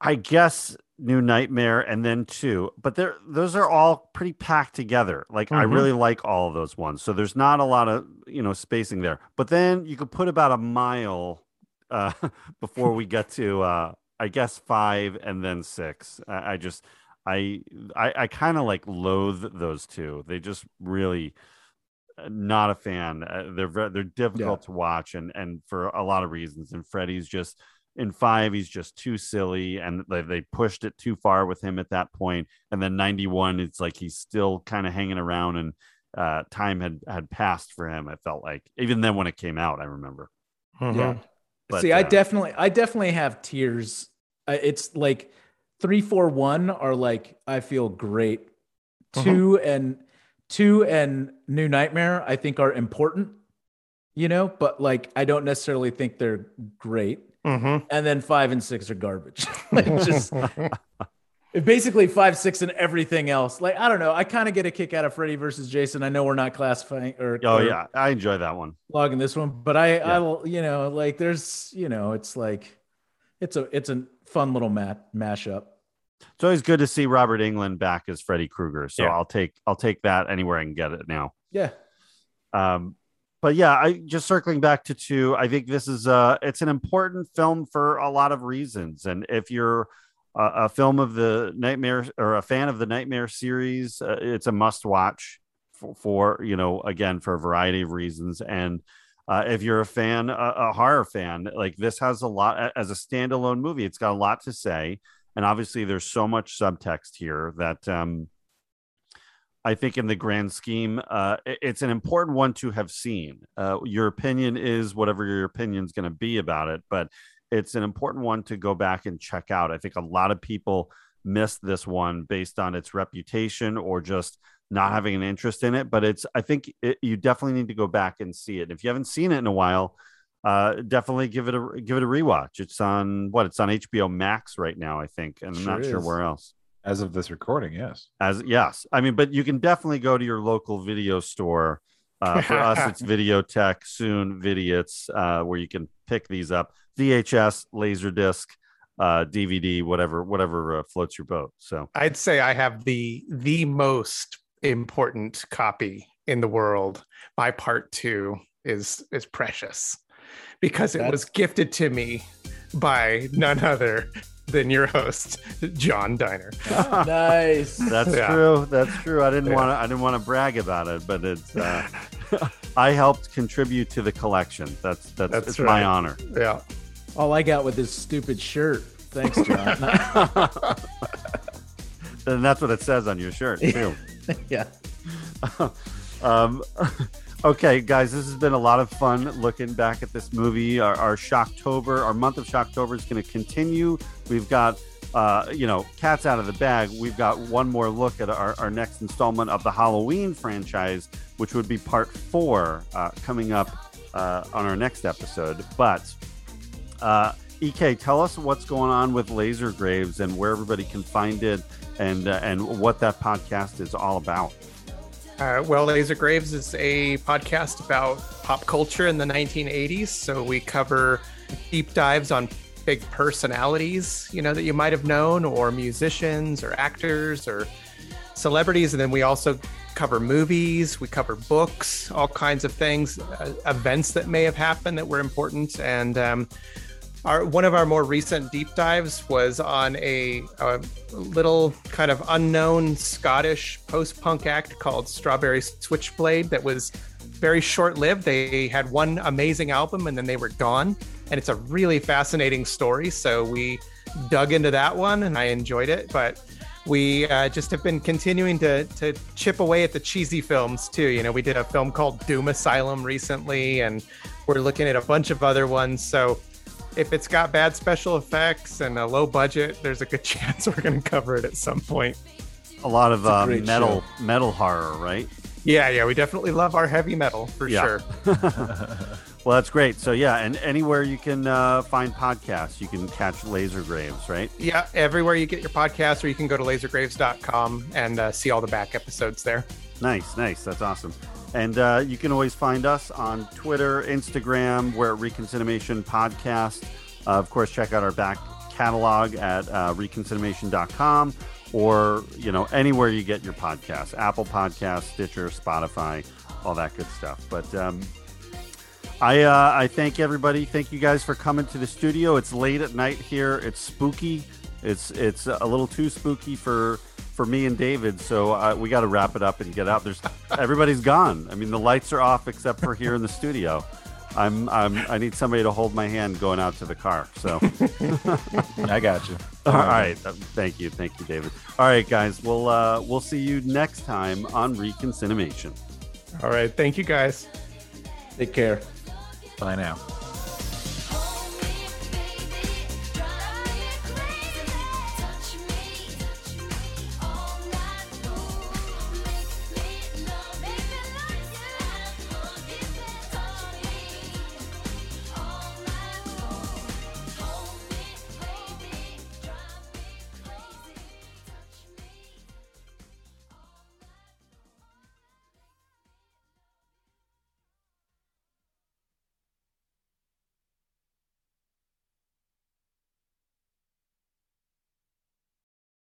Speaker 5: I guess New Nightmare and then two, but they're those are all pretty packed together. Like I
Speaker 8: Mhm.
Speaker 5: really like all of those ones. So there's not a lot of you know spacing there. But then you could put about a mile uh, (laughs) before we get to uh, I guess five and then six. I, I just I I, I kind of like loathe those two. They just really uh, not a fan. Uh, they're ve- they're difficult to watch and and for a lot of reasons. And Freddy's just in five, he's just too silly, and they, they pushed it too far with him at that point. And then ninety one, it's like he's still kind of hanging around, and uh, time had had passed for him. I felt like even then when it came out, I remember.
Speaker 8: Mhm.
Speaker 7: yeah
Speaker 5: But,
Speaker 7: see i
Speaker 5: uh,
Speaker 7: definitely i definitely have tears it's like three four one are like i feel great
Speaker 8: Mhm.
Speaker 7: two and two and new nightmare i think are important you know but like i don't necessarily think they're great
Speaker 8: Mhm.
Speaker 7: and then five and six are garbage. (laughs) like just (laughs) basically five, six, and everything else. Like I don't know. I kind of get a kick out of Freddy versus Jason. I know we're not classifying or
Speaker 5: Oh
Speaker 7: or
Speaker 5: yeah, I enjoy that one.
Speaker 7: logging this one, but I
Speaker 5: Yeah.
Speaker 7: I will you know like there's you know it's like it's a it's a fun little mat mashup.
Speaker 5: It's always good to see Robert Englund back as Freddy Krueger. So
Speaker 8: Yeah.
Speaker 5: I'll take I'll take that anywhere I can get it now.
Speaker 7: Yeah.
Speaker 5: Um, but yeah, I just circling back to two. I think this is uh it's an important film for a lot of reasons. And if you're a, a film of the Nightmare or a fan of the Nightmare series, uh, it's a must watch for, for you know again for a variety of reasons. And uh, if you're a fan, a, horror fan, like this has a lot as a standalone movie. It's got a lot to say, and obviously there's so much subtext here that um, I think in the grand scheme, uh, it's an important one to have seen. Uh, your opinion is whatever your opinion is going to be about it, but it's an important one to go back and check out. I think a lot of people missed this one based on its reputation or just not having an interest in it. But it's, I think it, you definitely need to go back and see it. If you haven't seen it in a while, uh, definitely give it a give it a rewatch. It's on what? It's on HBO Max right now, I think, and I'm
Speaker 7: Sure
Speaker 5: not sure
Speaker 7: is.
Speaker 5: where else
Speaker 6: As of this recording, yes.
Speaker 5: as yes i mean but you can definitely go to your local video store uh, for us (laughs) it's videotech soon vidiots uh, where you can pick these up vhs laserdisc uh, dvd whatever whatever uh, floats your boat so
Speaker 8: I'd say I have the the most important copy in the world. My part two is is precious because it was gifted to me by none other than your host, John Diner. (laughs)
Speaker 7: nice.
Speaker 5: that's
Speaker 8: Yeah.
Speaker 5: true that's true i didn't
Speaker 8: Yeah.
Speaker 5: want to i didn't want to brag about it but it's uh, (laughs) i helped contribute to the collection that's that's,
Speaker 8: That's
Speaker 5: it's my honor
Speaker 8: Yeah.
Speaker 7: All I got with this stupid shirt. Thanks, John. (laughs)
Speaker 5: and that's what it says on your shirt too. (laughs)
Speaker 7: yeah. (laughs)
Speaker 5: um, okay, guys, this has been a lot of fun looking back at this movie. Our, our Shocktober, our month of Shocktober is going to continue. We've got, uh, you know, cats out of the bag. We've got one more look at our, our next installment of the Halloween franchise, which would be part four uh, coming up uh, on our next episode. But, uh, EK, tell us what's going on with Laser Graves and where everybody can find it and uh, and what that podcast is all about.
Speaker 8: Uh, well, Laser Graves is a podcast about pop culture in the 1980s. So we cover deep dives on big personalities, you know, that you might have known, or musicians, or actors, or celebrities. And then we also cover movies, we cover books, all kinds of things, uh, events that may have happened that were important. And um, our one of our more recent deep dives was on a, a little kind of unknown Scottish post-punk act called Strawberry Switchblade that was very short-lived. They had one amazing album and then they were gone, and it's a really fascinating story. So we dug into that one and I enjoyed it, but we uh, just have been continuing to to chip away at the cheesy films too. You know, we did a film called Doom Asylum recently, and we're looking at a bunch of other ones. So if it's got bad special effects and a low budget, there's a good (laughs) chance we're going to cover it at some point.
Speaker 5: A lot of
Speaker 7: a
Speaker 5: uh,
Speaker 7: great
Speaker 5: metal metal horror, right?
Speaker 8: Yeah, yeah, we definitely love our heavy metal for
Speaker 5: Yeah.
Speaker 8: sure. (laughs)
Speaker 5: Well, that's great. So yeah, and anywhere you can uh, find podcasts, you can catch Laser Graves, right?
Speaker 8: Yeah, everywhere you get your podcast, or you can go to lasergraves.com and uh, see all the back episodes there.
Speaker 5: Nice, nice. That's awesome. And uh, you can always find us on Twitter, Instagram. We're at Reconcinimation Podcast. Uh, of course, check out our back catalog at uh, reconcinimation.com or, you know, anywhere you get your podcasts, Apple Podcasts, Stitcher, Spotify, all that good stuff. But um, I, uh, I thank everybody. Thank you guys for coming to the studio. It's late at night here. It's spooky. It's it's a little too spooky for for me and David. So uh, we got to wrap it up and get out. There's everybody's gone. I mean, the lights are off except for here in the studio. I'm, I'm I need somebody to hold my hand going out to the car. So (laughs)
Speaker 6: I got you.
Speaker 5: all right, thank you, thank you, David. All right, guys, we'll uh, we'll see you next time on Reconcinimation.
Speaker 8: All right, thank you guys.
Speaker 7: Take care.
Speaker 6: Bye now.